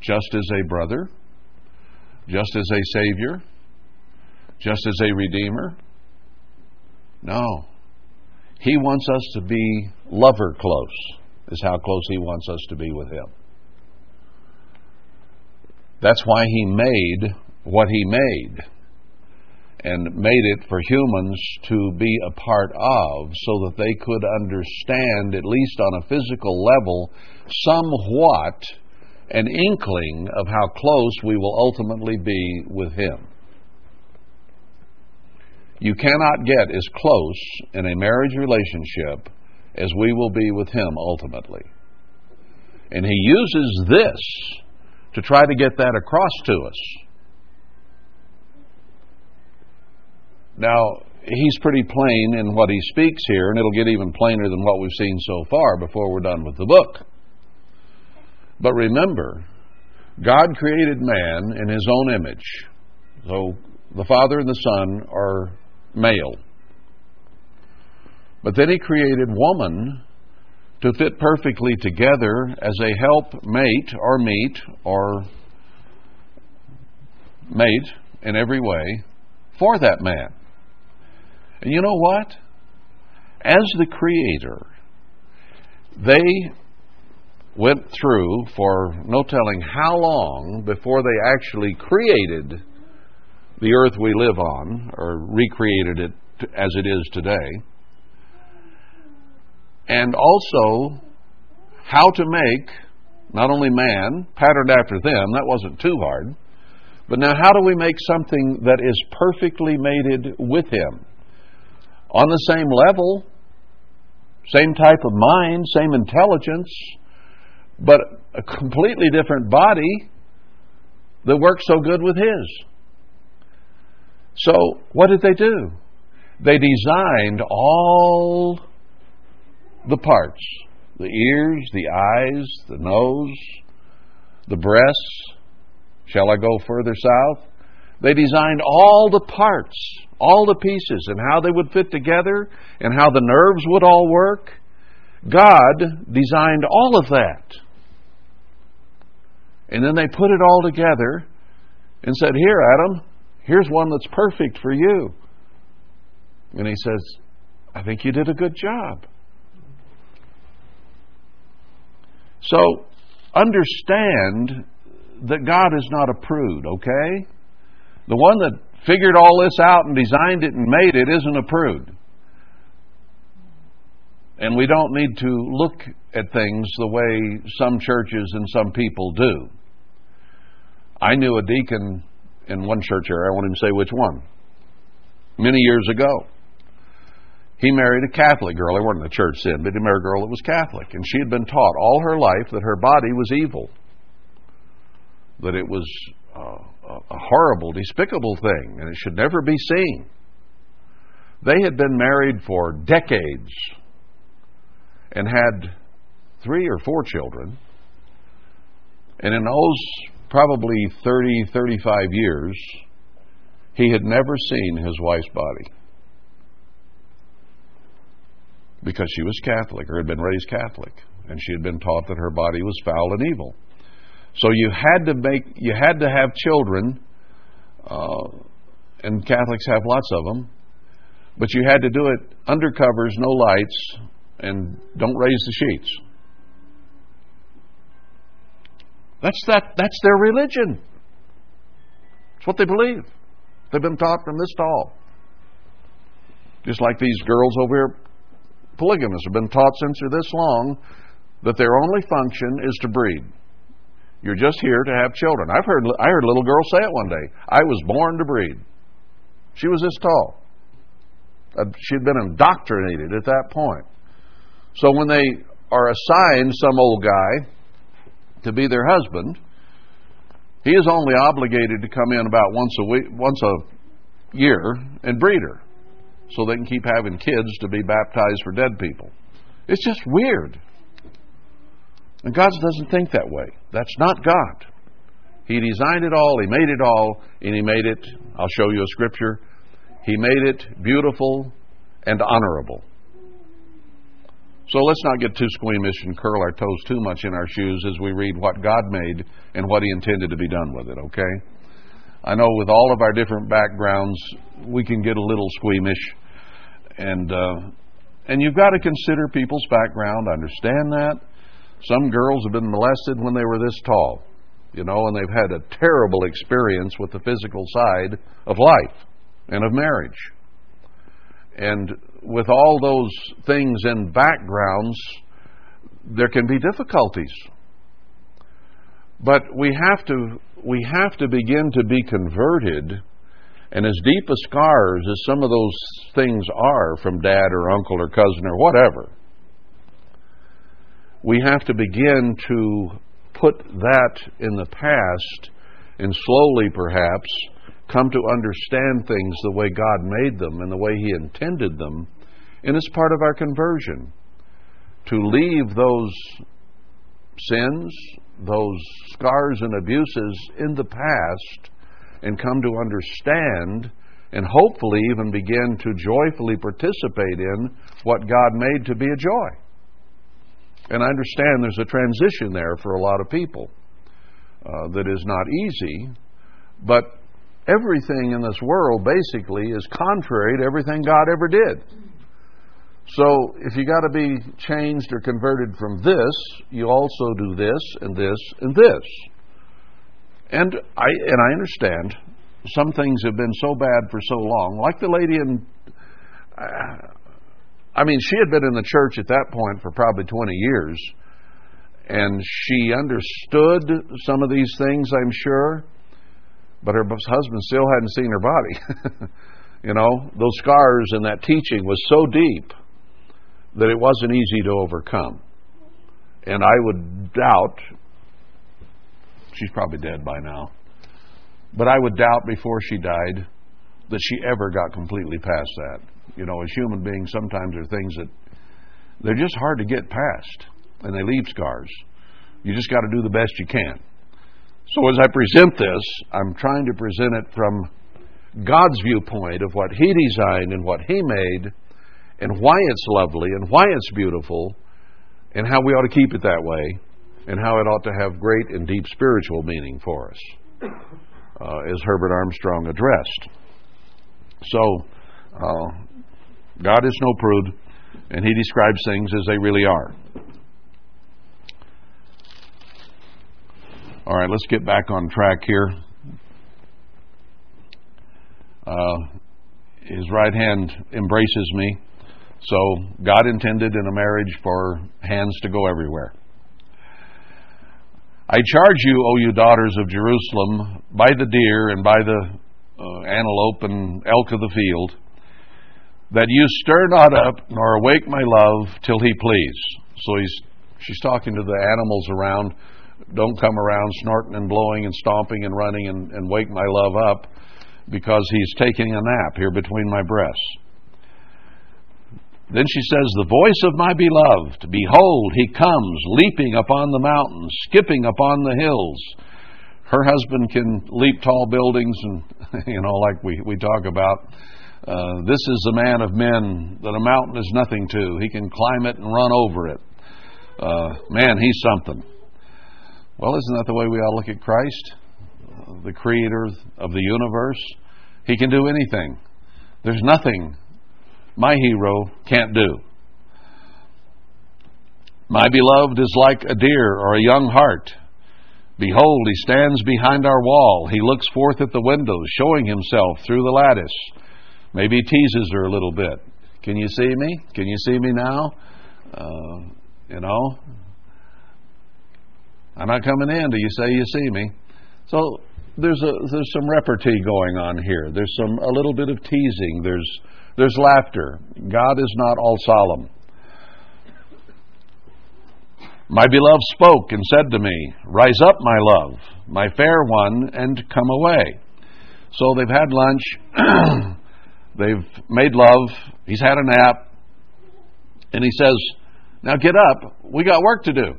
just as a brother, just as a Savior, just as a Redeemer. No. He wants us to be lover close, is how close He wants us to be with Him. That's why He made what He made and made it for humans to be a part of so that they could understand, at least on a physical level, somewhat an inkling of how close we will ultimately be with Him. You cannot get as close in a marriage relationship as we will be with Him ultimately. And He uses this to try to get that across to us. Now, He's pretty plain in what He speaks here, and it'll get even plainer than what we've seen so far before we're done with the book. But remember, God created man in his own image. So the Father and the Son are male. But then he created woman to fit perfectly together as a help mate or meet or mate in every way for that man. And you know what? As the Creator, they went through for no telling how long before they actually created the earth we live on, or recreated it as it is today, and also how to make not only man, patterned after them, that wasn't too hard, but now how do we make something that is perfectly mated with him? On the same level, same type of mind, same intelligence, but a completely different body that works so good with his. So, what did they do? They designed all the parts the ears, the eyes, the nose, the breasts. Shall I go further south? They designed all the parts, all the pieces, and how they would fit together, and how the nerves would all work. God designed all of that. And then they put it all together and said, Here, Adam, here's one that's perfect for you. And he says, I think you did a good job. So understand that God is not a prude, okay? The one that figured all this out and designed it and made it isn't a prude. And we don't need to look at things the way some churches and some people do. I knew a deacon in one church area, I won't even say which one, many years ago. He married a Catholic girl. They weren't in the church then, but he married a girl that was Catholic. And she had been taught all her life that her body was evil, that it was uh, a horrible, despicable thing, and it should never be seen. They had been married for decades and had three or four children. And in those probably 30, 35 years, he had never seen his wife's body because she was Catholic or had been raised Catholic, and she had been taught that her body was foul and evil. So you had to make, you had to have children, uh, and Catholics have lots of them, but you had to do it under covers, no lights, and don't raise the sheets. That's that that's their religion. It's what they believe. They've been taught from this tall. Just like these girls over here, polygamists, have been taught since they're this long that their only function is to breed. You're just here to have children. I've heard I heard a little girl say it one day. I was born to breed. She was this tall. Uh, she had been indoctrinated at that point. So when they are assigned some old guy to be their husband, he is only obligated to come in about once a week, once a year and breed her, so they can keep having kids to be baptized for dead people. It's just weird. And God doesn't think that way. That's not God. He designed it all, He made it all, and He made it, I'll show you a scripture, He made it beautiful and honorable. So let's not get too squeamish and curl our toes too much in our shoes as we read what God made and what He intended to be done with it, okay? I know with all of our different backgrounds, we can get a little squeamish. And, uh, and you've got to consider people's background, understand that. Some girls have been molested when they were this tall, you know, and they've had a terrible experience with the physical side of life and of marriage. And with all those things and backgrounds, there can be difficulties. But we have to we have to begin to be converted and as deep a scars as some of those things are from dad or uncle or cousin or whatever, we have to begin to put that in the past and slowly perhaps come to understand things the way God made them and the way He intended them. And it's part of our conversion to leave those sins, those scars and abuses in the past and come to understand and hopefully even begin to joyfully participate in what God made to be a joy. And I understand there's a transition there for a lot of people uh, that is not easy, but everything in this world basically is contrary to everything God ever did. So if you got to be changed or converted from this, you also do this and this and this. And I and I understand some things have been so bad for so long, like the lady in. I mean, she had been in the church at that point for probably 20 years, and she understood some of these things, I'm sure, but her husband still hadn't seen her body. you know, those scars and that teaching was so deep that it wasn't easy to overcome. And I would doubt, she's probably dead by now, but I would doubt before she died that she ever got completely past that. You know, as human beings, sometimes there are things that they're just hard to get past, and they leave scars. You just got to do the best you can. So as I present this, I'm trying to present it from God's viewpoint of what He designed and what He made, and why it's lovely and why it's beautiful, and how we ought to keep it that way, and how it ought to have great and deep spiritual meaning for us, uh, as Herbert Armstrong addressed. So, uh, God is no prude, and He describes things as they really are. All right, let's get back on track here. Uh, his right hand embraces me. So God intended in a marriage for hands to go everywhere. I charge you, O you daughters of Jerusalem, by the deer and by the uh, antelope and elk of the field, that you stir not up nor awake my love till he please. So he's she's talking to the animals around. Don't come around snorting and blowing and stomping and running and, and wake my love up because he's taking a nap here between my breasts. Then she says, The voice of my beloved, behold, he comes, leaping upon the mountains, skipping upon the hills. Her husband can leap tall buildings and, you know, like we, we talk about. Uh, this is a man of men that a mountain is nothing to. He can climb it and run over it. Uh, man, he's something. Well, isn't that the way we all look at Christ, the creator of the universe? He can do anything. There's nothing my hero can't do. My beloved is like a deer or a young hart. Behold, he stands behind our wall. He looks forth at the windows, showing himself through the lattice. Maybe teases her a little bit. Can you see me? Can you see me now? Uh, you know, I'm not coming in. Do you say you see me? So there's a there's some repartee going on here. There's some a little bit of teasing. There's there's laughter. God is not all solemn. My beloved spoke and said to me, Rise up, my love, my fair one, and come away. So they've had lunch, they've made love, he's had a nap, and he says, Now get up, we got work to do.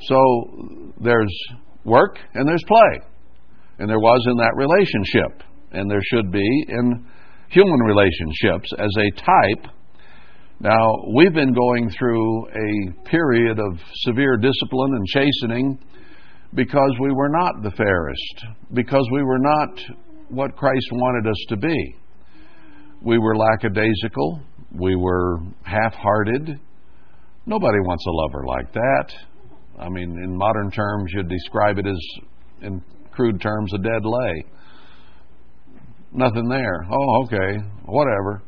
So there's work and there's play. And there was in that relationship, and there should be in human relationships as a type now, we've been going through a period of severe discipline and chastening because we were not the fairest, because we were not what Christ wanted us to be. We were lackadaisical, we were half hearted. Nobody wants a lover like that. I mean, in modern terms, you'd describe it as, in crude terms, a dead lay. Nothing there. Oh, okay, whatever.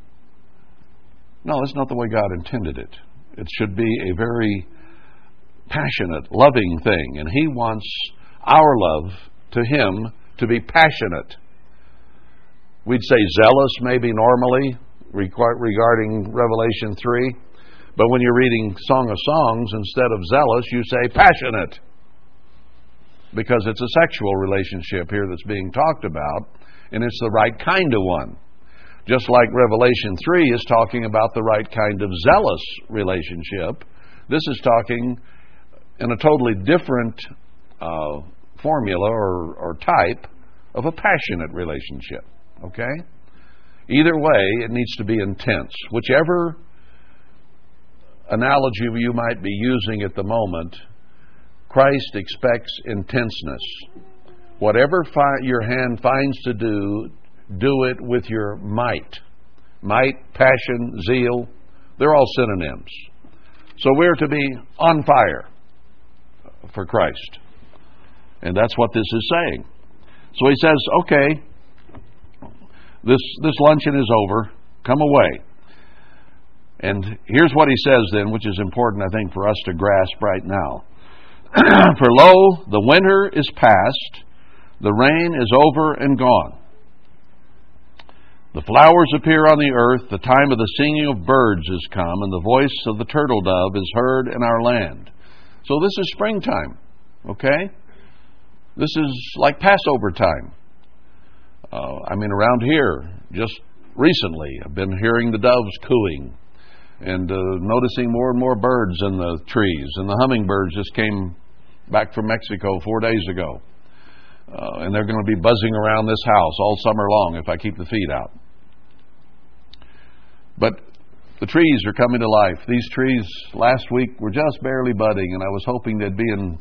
No, that's not the way God intended it. It should be a very passionate, loving thing, and He wants our love to Him to be passionate. We'd say zealous, maybe normally, regarding Revelation 3. But when you're reading Song of Songs, instead of zealous, you say passionate. Because it's a sexual relationship here that's being talked about, and it's the right kind of one. Just like Revelation 3 is talking about the right kind of zealous relationship, this is talking in a totally different uh, formula or, or type of a passionate relationship. Okay? Either way, it needs to be intense. Whichever analogy you might be using at the moment, Christ expects intenseness. Whatever fi- your hand finds to do do it with your might. Might, passion, zeal, they're all synonyms. So we're to be on fire for Christ. And that's what this is saying. So he says, okay, this, this luncheon is over. Come away. And here's what he says then, which is important, I think, for us to grasp right now. for lo, the winter is past, the rain is over and gone. The flowers appear on the earth, the time of the singing of birds is come, and the voice of the turtle dove is heard in our land. So this is springtime, okay? This is like Passover time. Uh, I mean, around here, just recently, I've been hearing the doves cooing and uh, noticing more and more birds in the trees. And the hummingbirds just came back from Mexico four days ago. Uh, and they're going to be buzzing around this house all summer long if I keep the feet out. But the trees are coming to life. These trees last week were just barely budding, and I was hoping they'd be in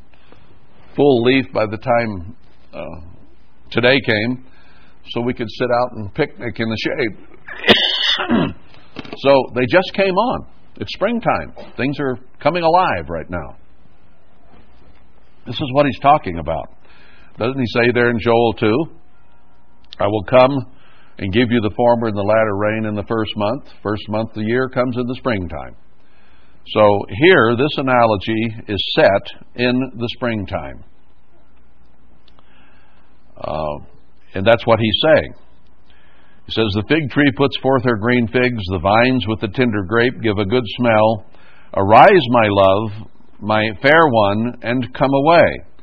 full leaf by the time uh, today came, so we could sit out and picnic in the shade. so they just came on. It's springtime. Things are coming alive right now. This is what he's talking about. Doesn't he say there in Joel 2? I will come and give you the former and the latter rain in the first month. First month of the year comes in the springtime. So here, this analogy is set in the springtime. Uh, and that's what he's saying. He says, The fig tree puts forth her green figs, the vines with the tender grape give a good smell. Arise, my love, my fair one, and come away.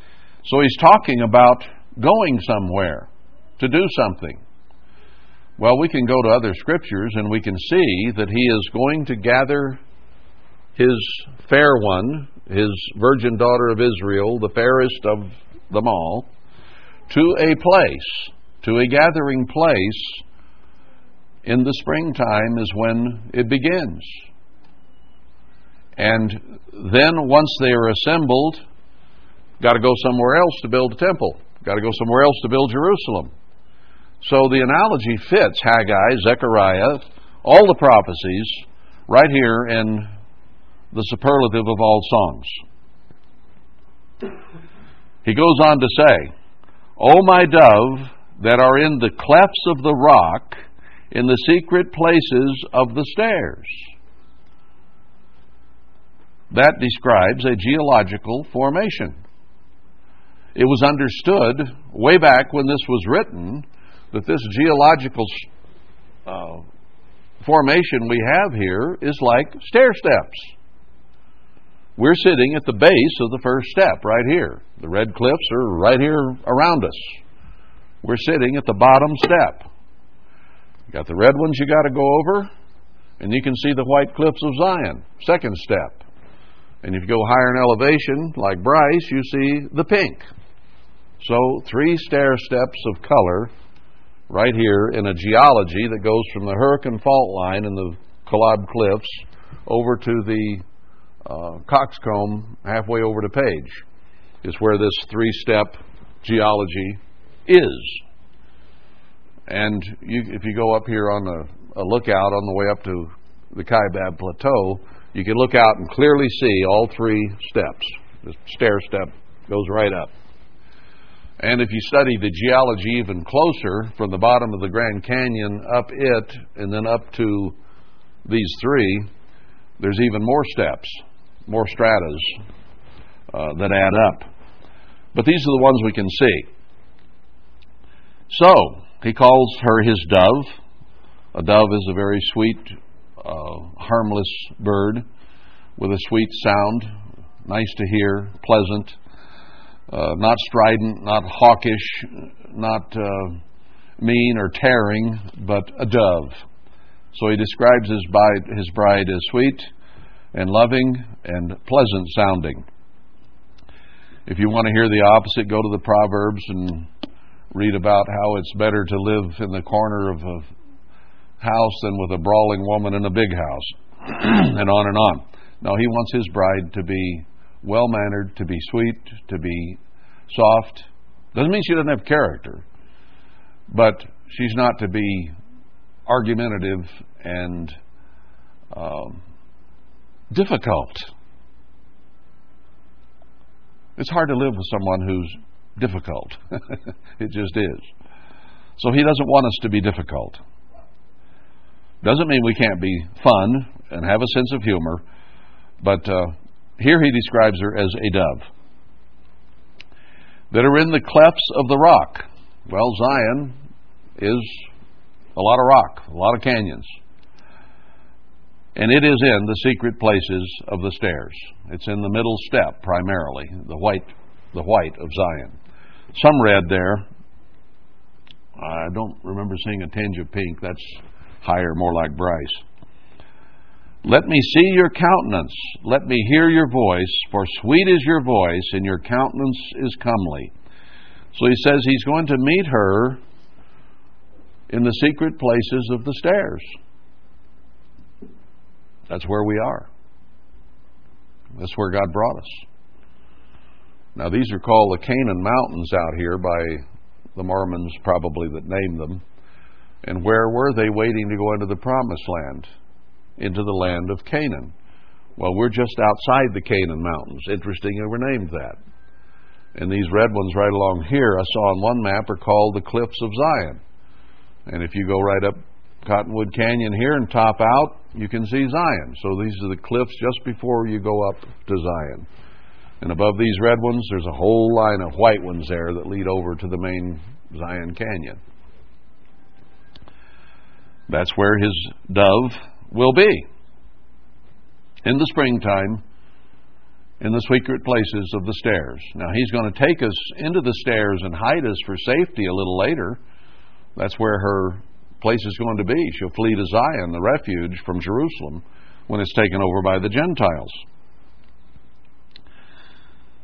So he's talking about going somewhere to do something. Well, we can go to other scriptures and we can see that he is going to gather his fair one, his virgin daughter of Israel, the fairest of them all, to a place, to a gathering place in the springtime is when it begins. And then once they are assembled, got to go somewhere else to build a temple, got to go somewhere else to build Jerusalem. So the analogy fits Haggai, Zechariah, all the prophecies right here in the superlative of all songs. He goes on to say, O my dove, that are in the clefts of the rock, in the secret places of the stairs. That describes a geological formation. It was understood way back when this was written that this geological uh, formation we have here is like stair steps. We're sitting at the base of the first step right here. The red cliffs are right here around us. We're sitting at the bottom step. You got the red ones you got to go over, and you can see the white cliffs of Zion, second step. And if you go higher in elevation, like Bryce, you see the pink. So, three stair steps of color right here in a geology that goes from the Hurricane Fault Line in the Kalab Cliffs over to the uh, Coxcomb halfway over to Page is where this three step geology is. And you, if you go up here on a, a lookout on the way up to the Kaibab Plateau, you can look out and clearly see all three steps. The stair step goes right up. And if you study the geology even closer, from the bottom of the Grand Canyon up it and then up to these three, there's even more steps, more stratas uh, that add up. But these are the ones we can see. So, he calls her his dove. A dove is a very sweet, uh, harmless bird with a sweet sound, nice to hear, pleasant uh, not strident, not hawkish, not uh, mean or tearing, but a dove. So he describes his bride, his bride as sweet and loving and pleasant sounding. If you want to hear the opposite, go to the Proverbs and read about how it's better to live in the corner of a house than with a brawling woman in a big house, and on and on. No, he wants his bride to be well mannered, to be sweet, to be soft. Doesn't mean she doesn't have character, but she's not to be argumentative and um, difficult. It's hard to live with someone who's difficult. it just is. So he doesn't want us to be difficult. Doesn't mean we can't be fun and have a sense of humor, but uh, here he describes her as a dove. That are in the clefts of the rock. Well, Zion is a lot of rock, a lot of canyons. And it is in the secret places of the stairs. It's in the middle step primarily, the white the white of Zion. Some red there. I don't remember seeing a tinge of pink. That's higher, more like Bryce. Let me see your countenance. Let me hear your voice, for sweet is your voice, and your countenance is comely. So he says he's going to meet her in the secret places of the stairs. That's where we are. That's where God brought us. Now, these are called the Canaan Mountains out here by the Mormons, probably, that named them. And where were they waiting to go into the promised land? Into the land of Canaan. Well, we're just outside the Canaan mountains. Interesting they we're named that. And these red ones right along here, I saw on one map, are called the Cliffs of Zion. And if you go right up Cottonwood Canyon here and top out, you can see Zion. So these are the cliffs just before you go up to Zion. And above these red ones, there's a whole line of white ones there that lead over to the main Zion Canyon. That's where his dove will be in the springtime in the secret places of the stairs. Now, He's going to take us into the stairs and hide us for safety a little later. That's where her place is going to be. She'll flee to Zion, the refuge from Jerusalem, when it's taken over by the Gentiles.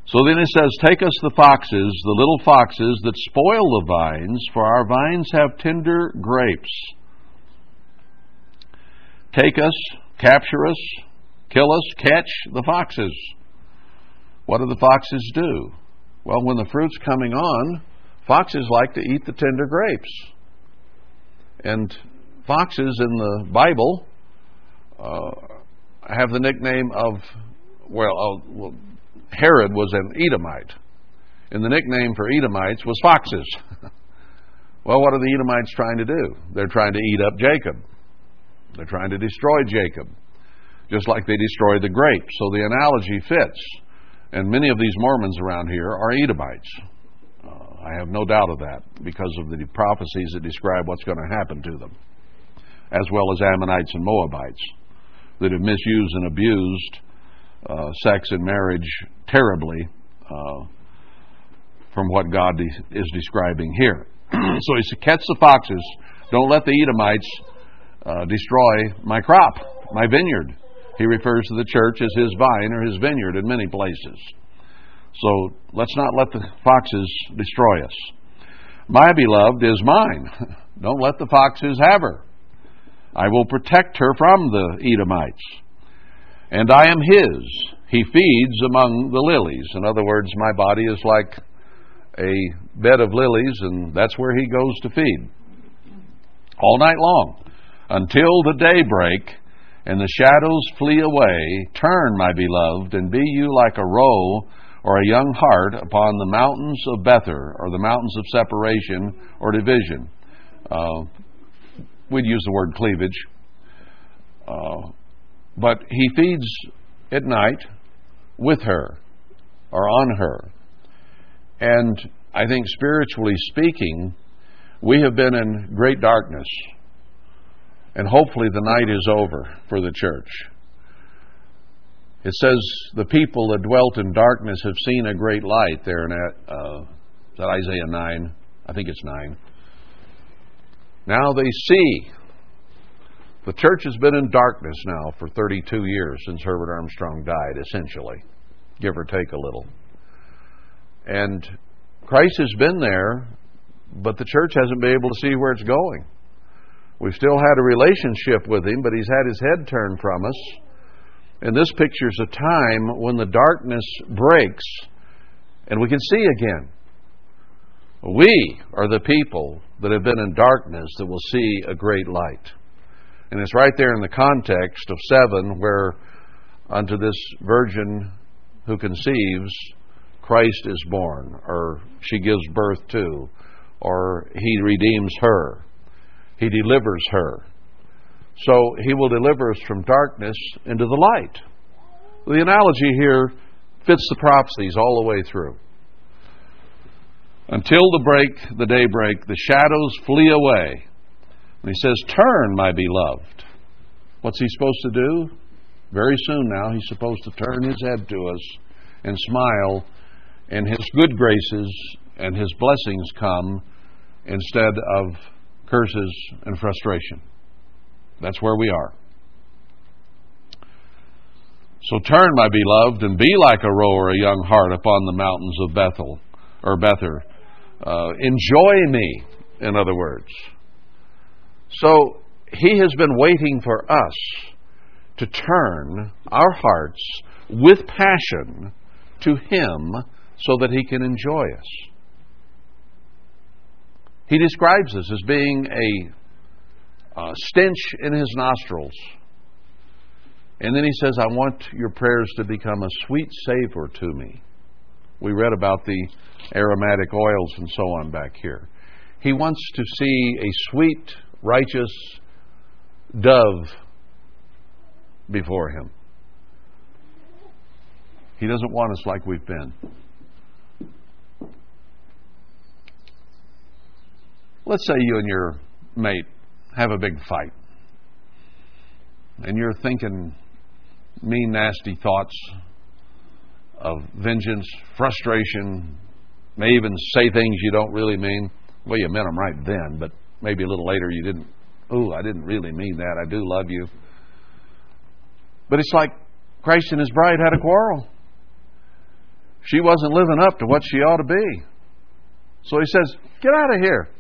So then it says, Take us the foxes, the little foxes that spoil the vines, for our vines have tender grapes. Take us, capture us, kill us, catch the foxes. What do the foxes do? Well, when the fruit's coming on, foxes like to eat the tender grapes. And foxes in the Bible uh, have the nickname of, well, uh, well, Herod was an Edomite. And the nickname for Edomites was foxes. well, what are the Edomites trying to do? They're trying to eat up Jacob. They're trying to destroy Jacob, just like they destroyed the grapes. So the analogy fits. And many of these Mormons around here are Edomites. Uh, I have no doubt of that because of the prophecies that describe what's going to happen to them, as well as Ammonites and Moabites that have misused and abused uh, sex and marriage terribly uh, from what God de- is describing here. so he said, Catch the foxes. Don't let the Edomites uh, destroy my crop, my vineyard. He refers to the church as his vine or his vineyard in many places. So let's not let the foxes destroy us. My beloved is mine. Don't let the foxes have her. I will protect her from the Edomites. And I am his. He feeds among the lilies. In other words, my body is like a bed of lilies, and that's where he goes to feed. All night long, until the day break and the shadows flee away. Turn, my beloved, and be you like a roe or a young hart upon the mountains of Bether, or the mountains of separation or division. Uh, we'd use the word cleavage. Uh, but he feeds at night with her or on her. And I think spiritually speaking, we have been in great darkness. And hopefully the night is over for the church. It says, The people that dwelt in darkness have seen a great light there in uh, is that Isaiah 9? I think it's 9. Now they see the church has been in darkness now for 32 years since Herbert Armstrong died, essentially, give or take a little. And Christ has been there, but the church hasn't been able to see where it's going. We've still had a relationship with Him, but He's had His head turned from us. And this pictures a time when the darkness breaks and we can see again. We are the people that have been in darkness that will see a great light. And it's right there in the context of 7 where unto this virgin who conceives, Christ is born, or she gives birth to, or he redeems her, he delivers her. So he will deliver us from darkness into the light. The analogy here fits the prophecies all the way through. Until the break, the daybreak, the shadows flee away, and he says, Turn, my beloved. What's he supposed to do? Very soon now, he's supposed to turn his head to us and smile, and his good graces and his blessings come instead of curses and frustration. That's where we are. So turn, my beloved, and be like a roe or a young hart upon the mountains of Bethel or Bether. Uh, enjoy me, in other words. So he has been waiting for us to turn our hearts with passion to him so that he can enjoy us. He describes us as being a, a stench in his nostrils. And then he says, I want your prayers to become a sweet savor to me. We read about the aromatic oils and so on back here. He wants to see a sweet righteous dove before him. He doesn't want us like we've been. Let's say you and your mate have a big fight, and you're thinking mean, nasty thoughts of vengeance, frustration, may even say things you don't really mean. Well, you meant them right then, but maybe a little later you didn't, oh, I didn't really mean that. I do love you. But it's like Christ and his bride had a quarrel. She wasn't living up to what she ought to be. So he says, Get out of here.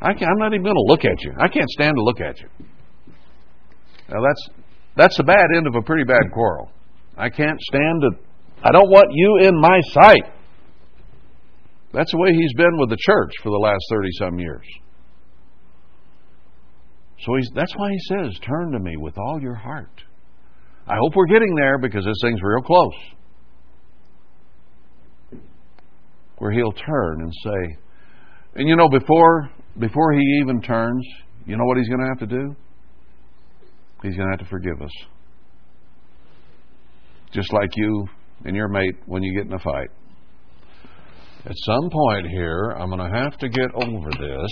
I am not even going to look at you. I can't stand to look at you. Now that's that's the bad end of a pretty bad quarrel. I can't stand to. I don't want you in my sight. That's the way he's been with the church for the last 30 some years. So he's, that's why he says, Turn to me with all your heart. I hope we're getting there because this thing's real close. where he'll turn and say, and you know, before before he even turns, you know what he's going to have to do? He's going to have to forgive us. Just like you and your mate when you get in a fight. At some point here, I'm going to have to get over this,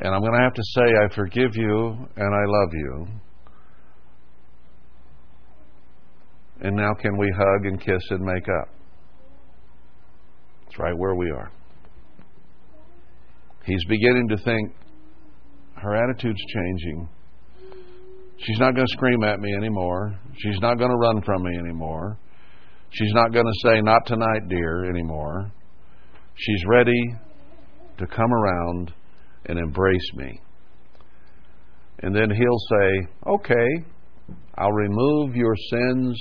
and I'm going to have to say, I forgive you and I love you. And now, can we hug and kiss and make up? It's right where we are. He's beginning to think her attitude's changing. She's not going to scream at me anymore. She's not going to run from me anymore. She's not going to say, Not tonight, dear, anymore. She's ready to come around and embrace me. And then he'll say, Okay, I'll remove your sins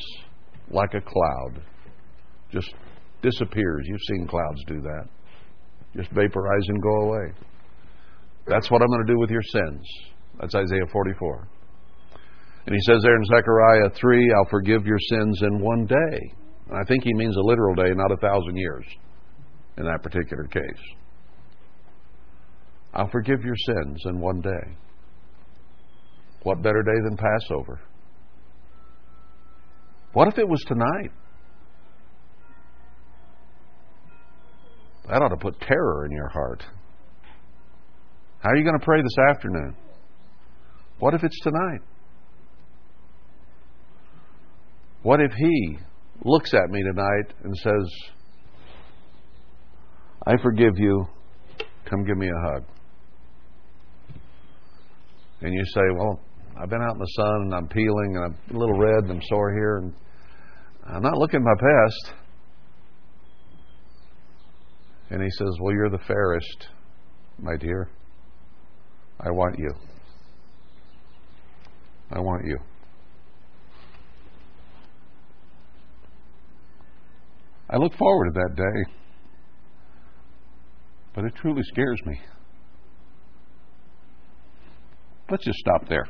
like a cloud. Just disappears. You've seen clouds do that. Just vaporize and go away. That's what I'm going to do with your sins. That's Isaiah 44. And he says there in Zechariah 3, I'll forgive your sins in one day. And I think he means a literal day, not a thousand years in that particular case. I'll forgive your sins in one day. What better day than Passover? What if it was tonight? That ought to put terror in your heart. How are you going to pray this afternoon? What if it's tonight? What if he looks at me tonight and says, I forgive you. Come give me a hug. And you say, Well, I've been out in the sun and I'm peeling and I'm a little red and I'm sore here and I'm not looking my best. And he says, Well, you're the fairest, my dear. I want you. I want you. I look forward to that day. But it truly scares me. Let's just stop there.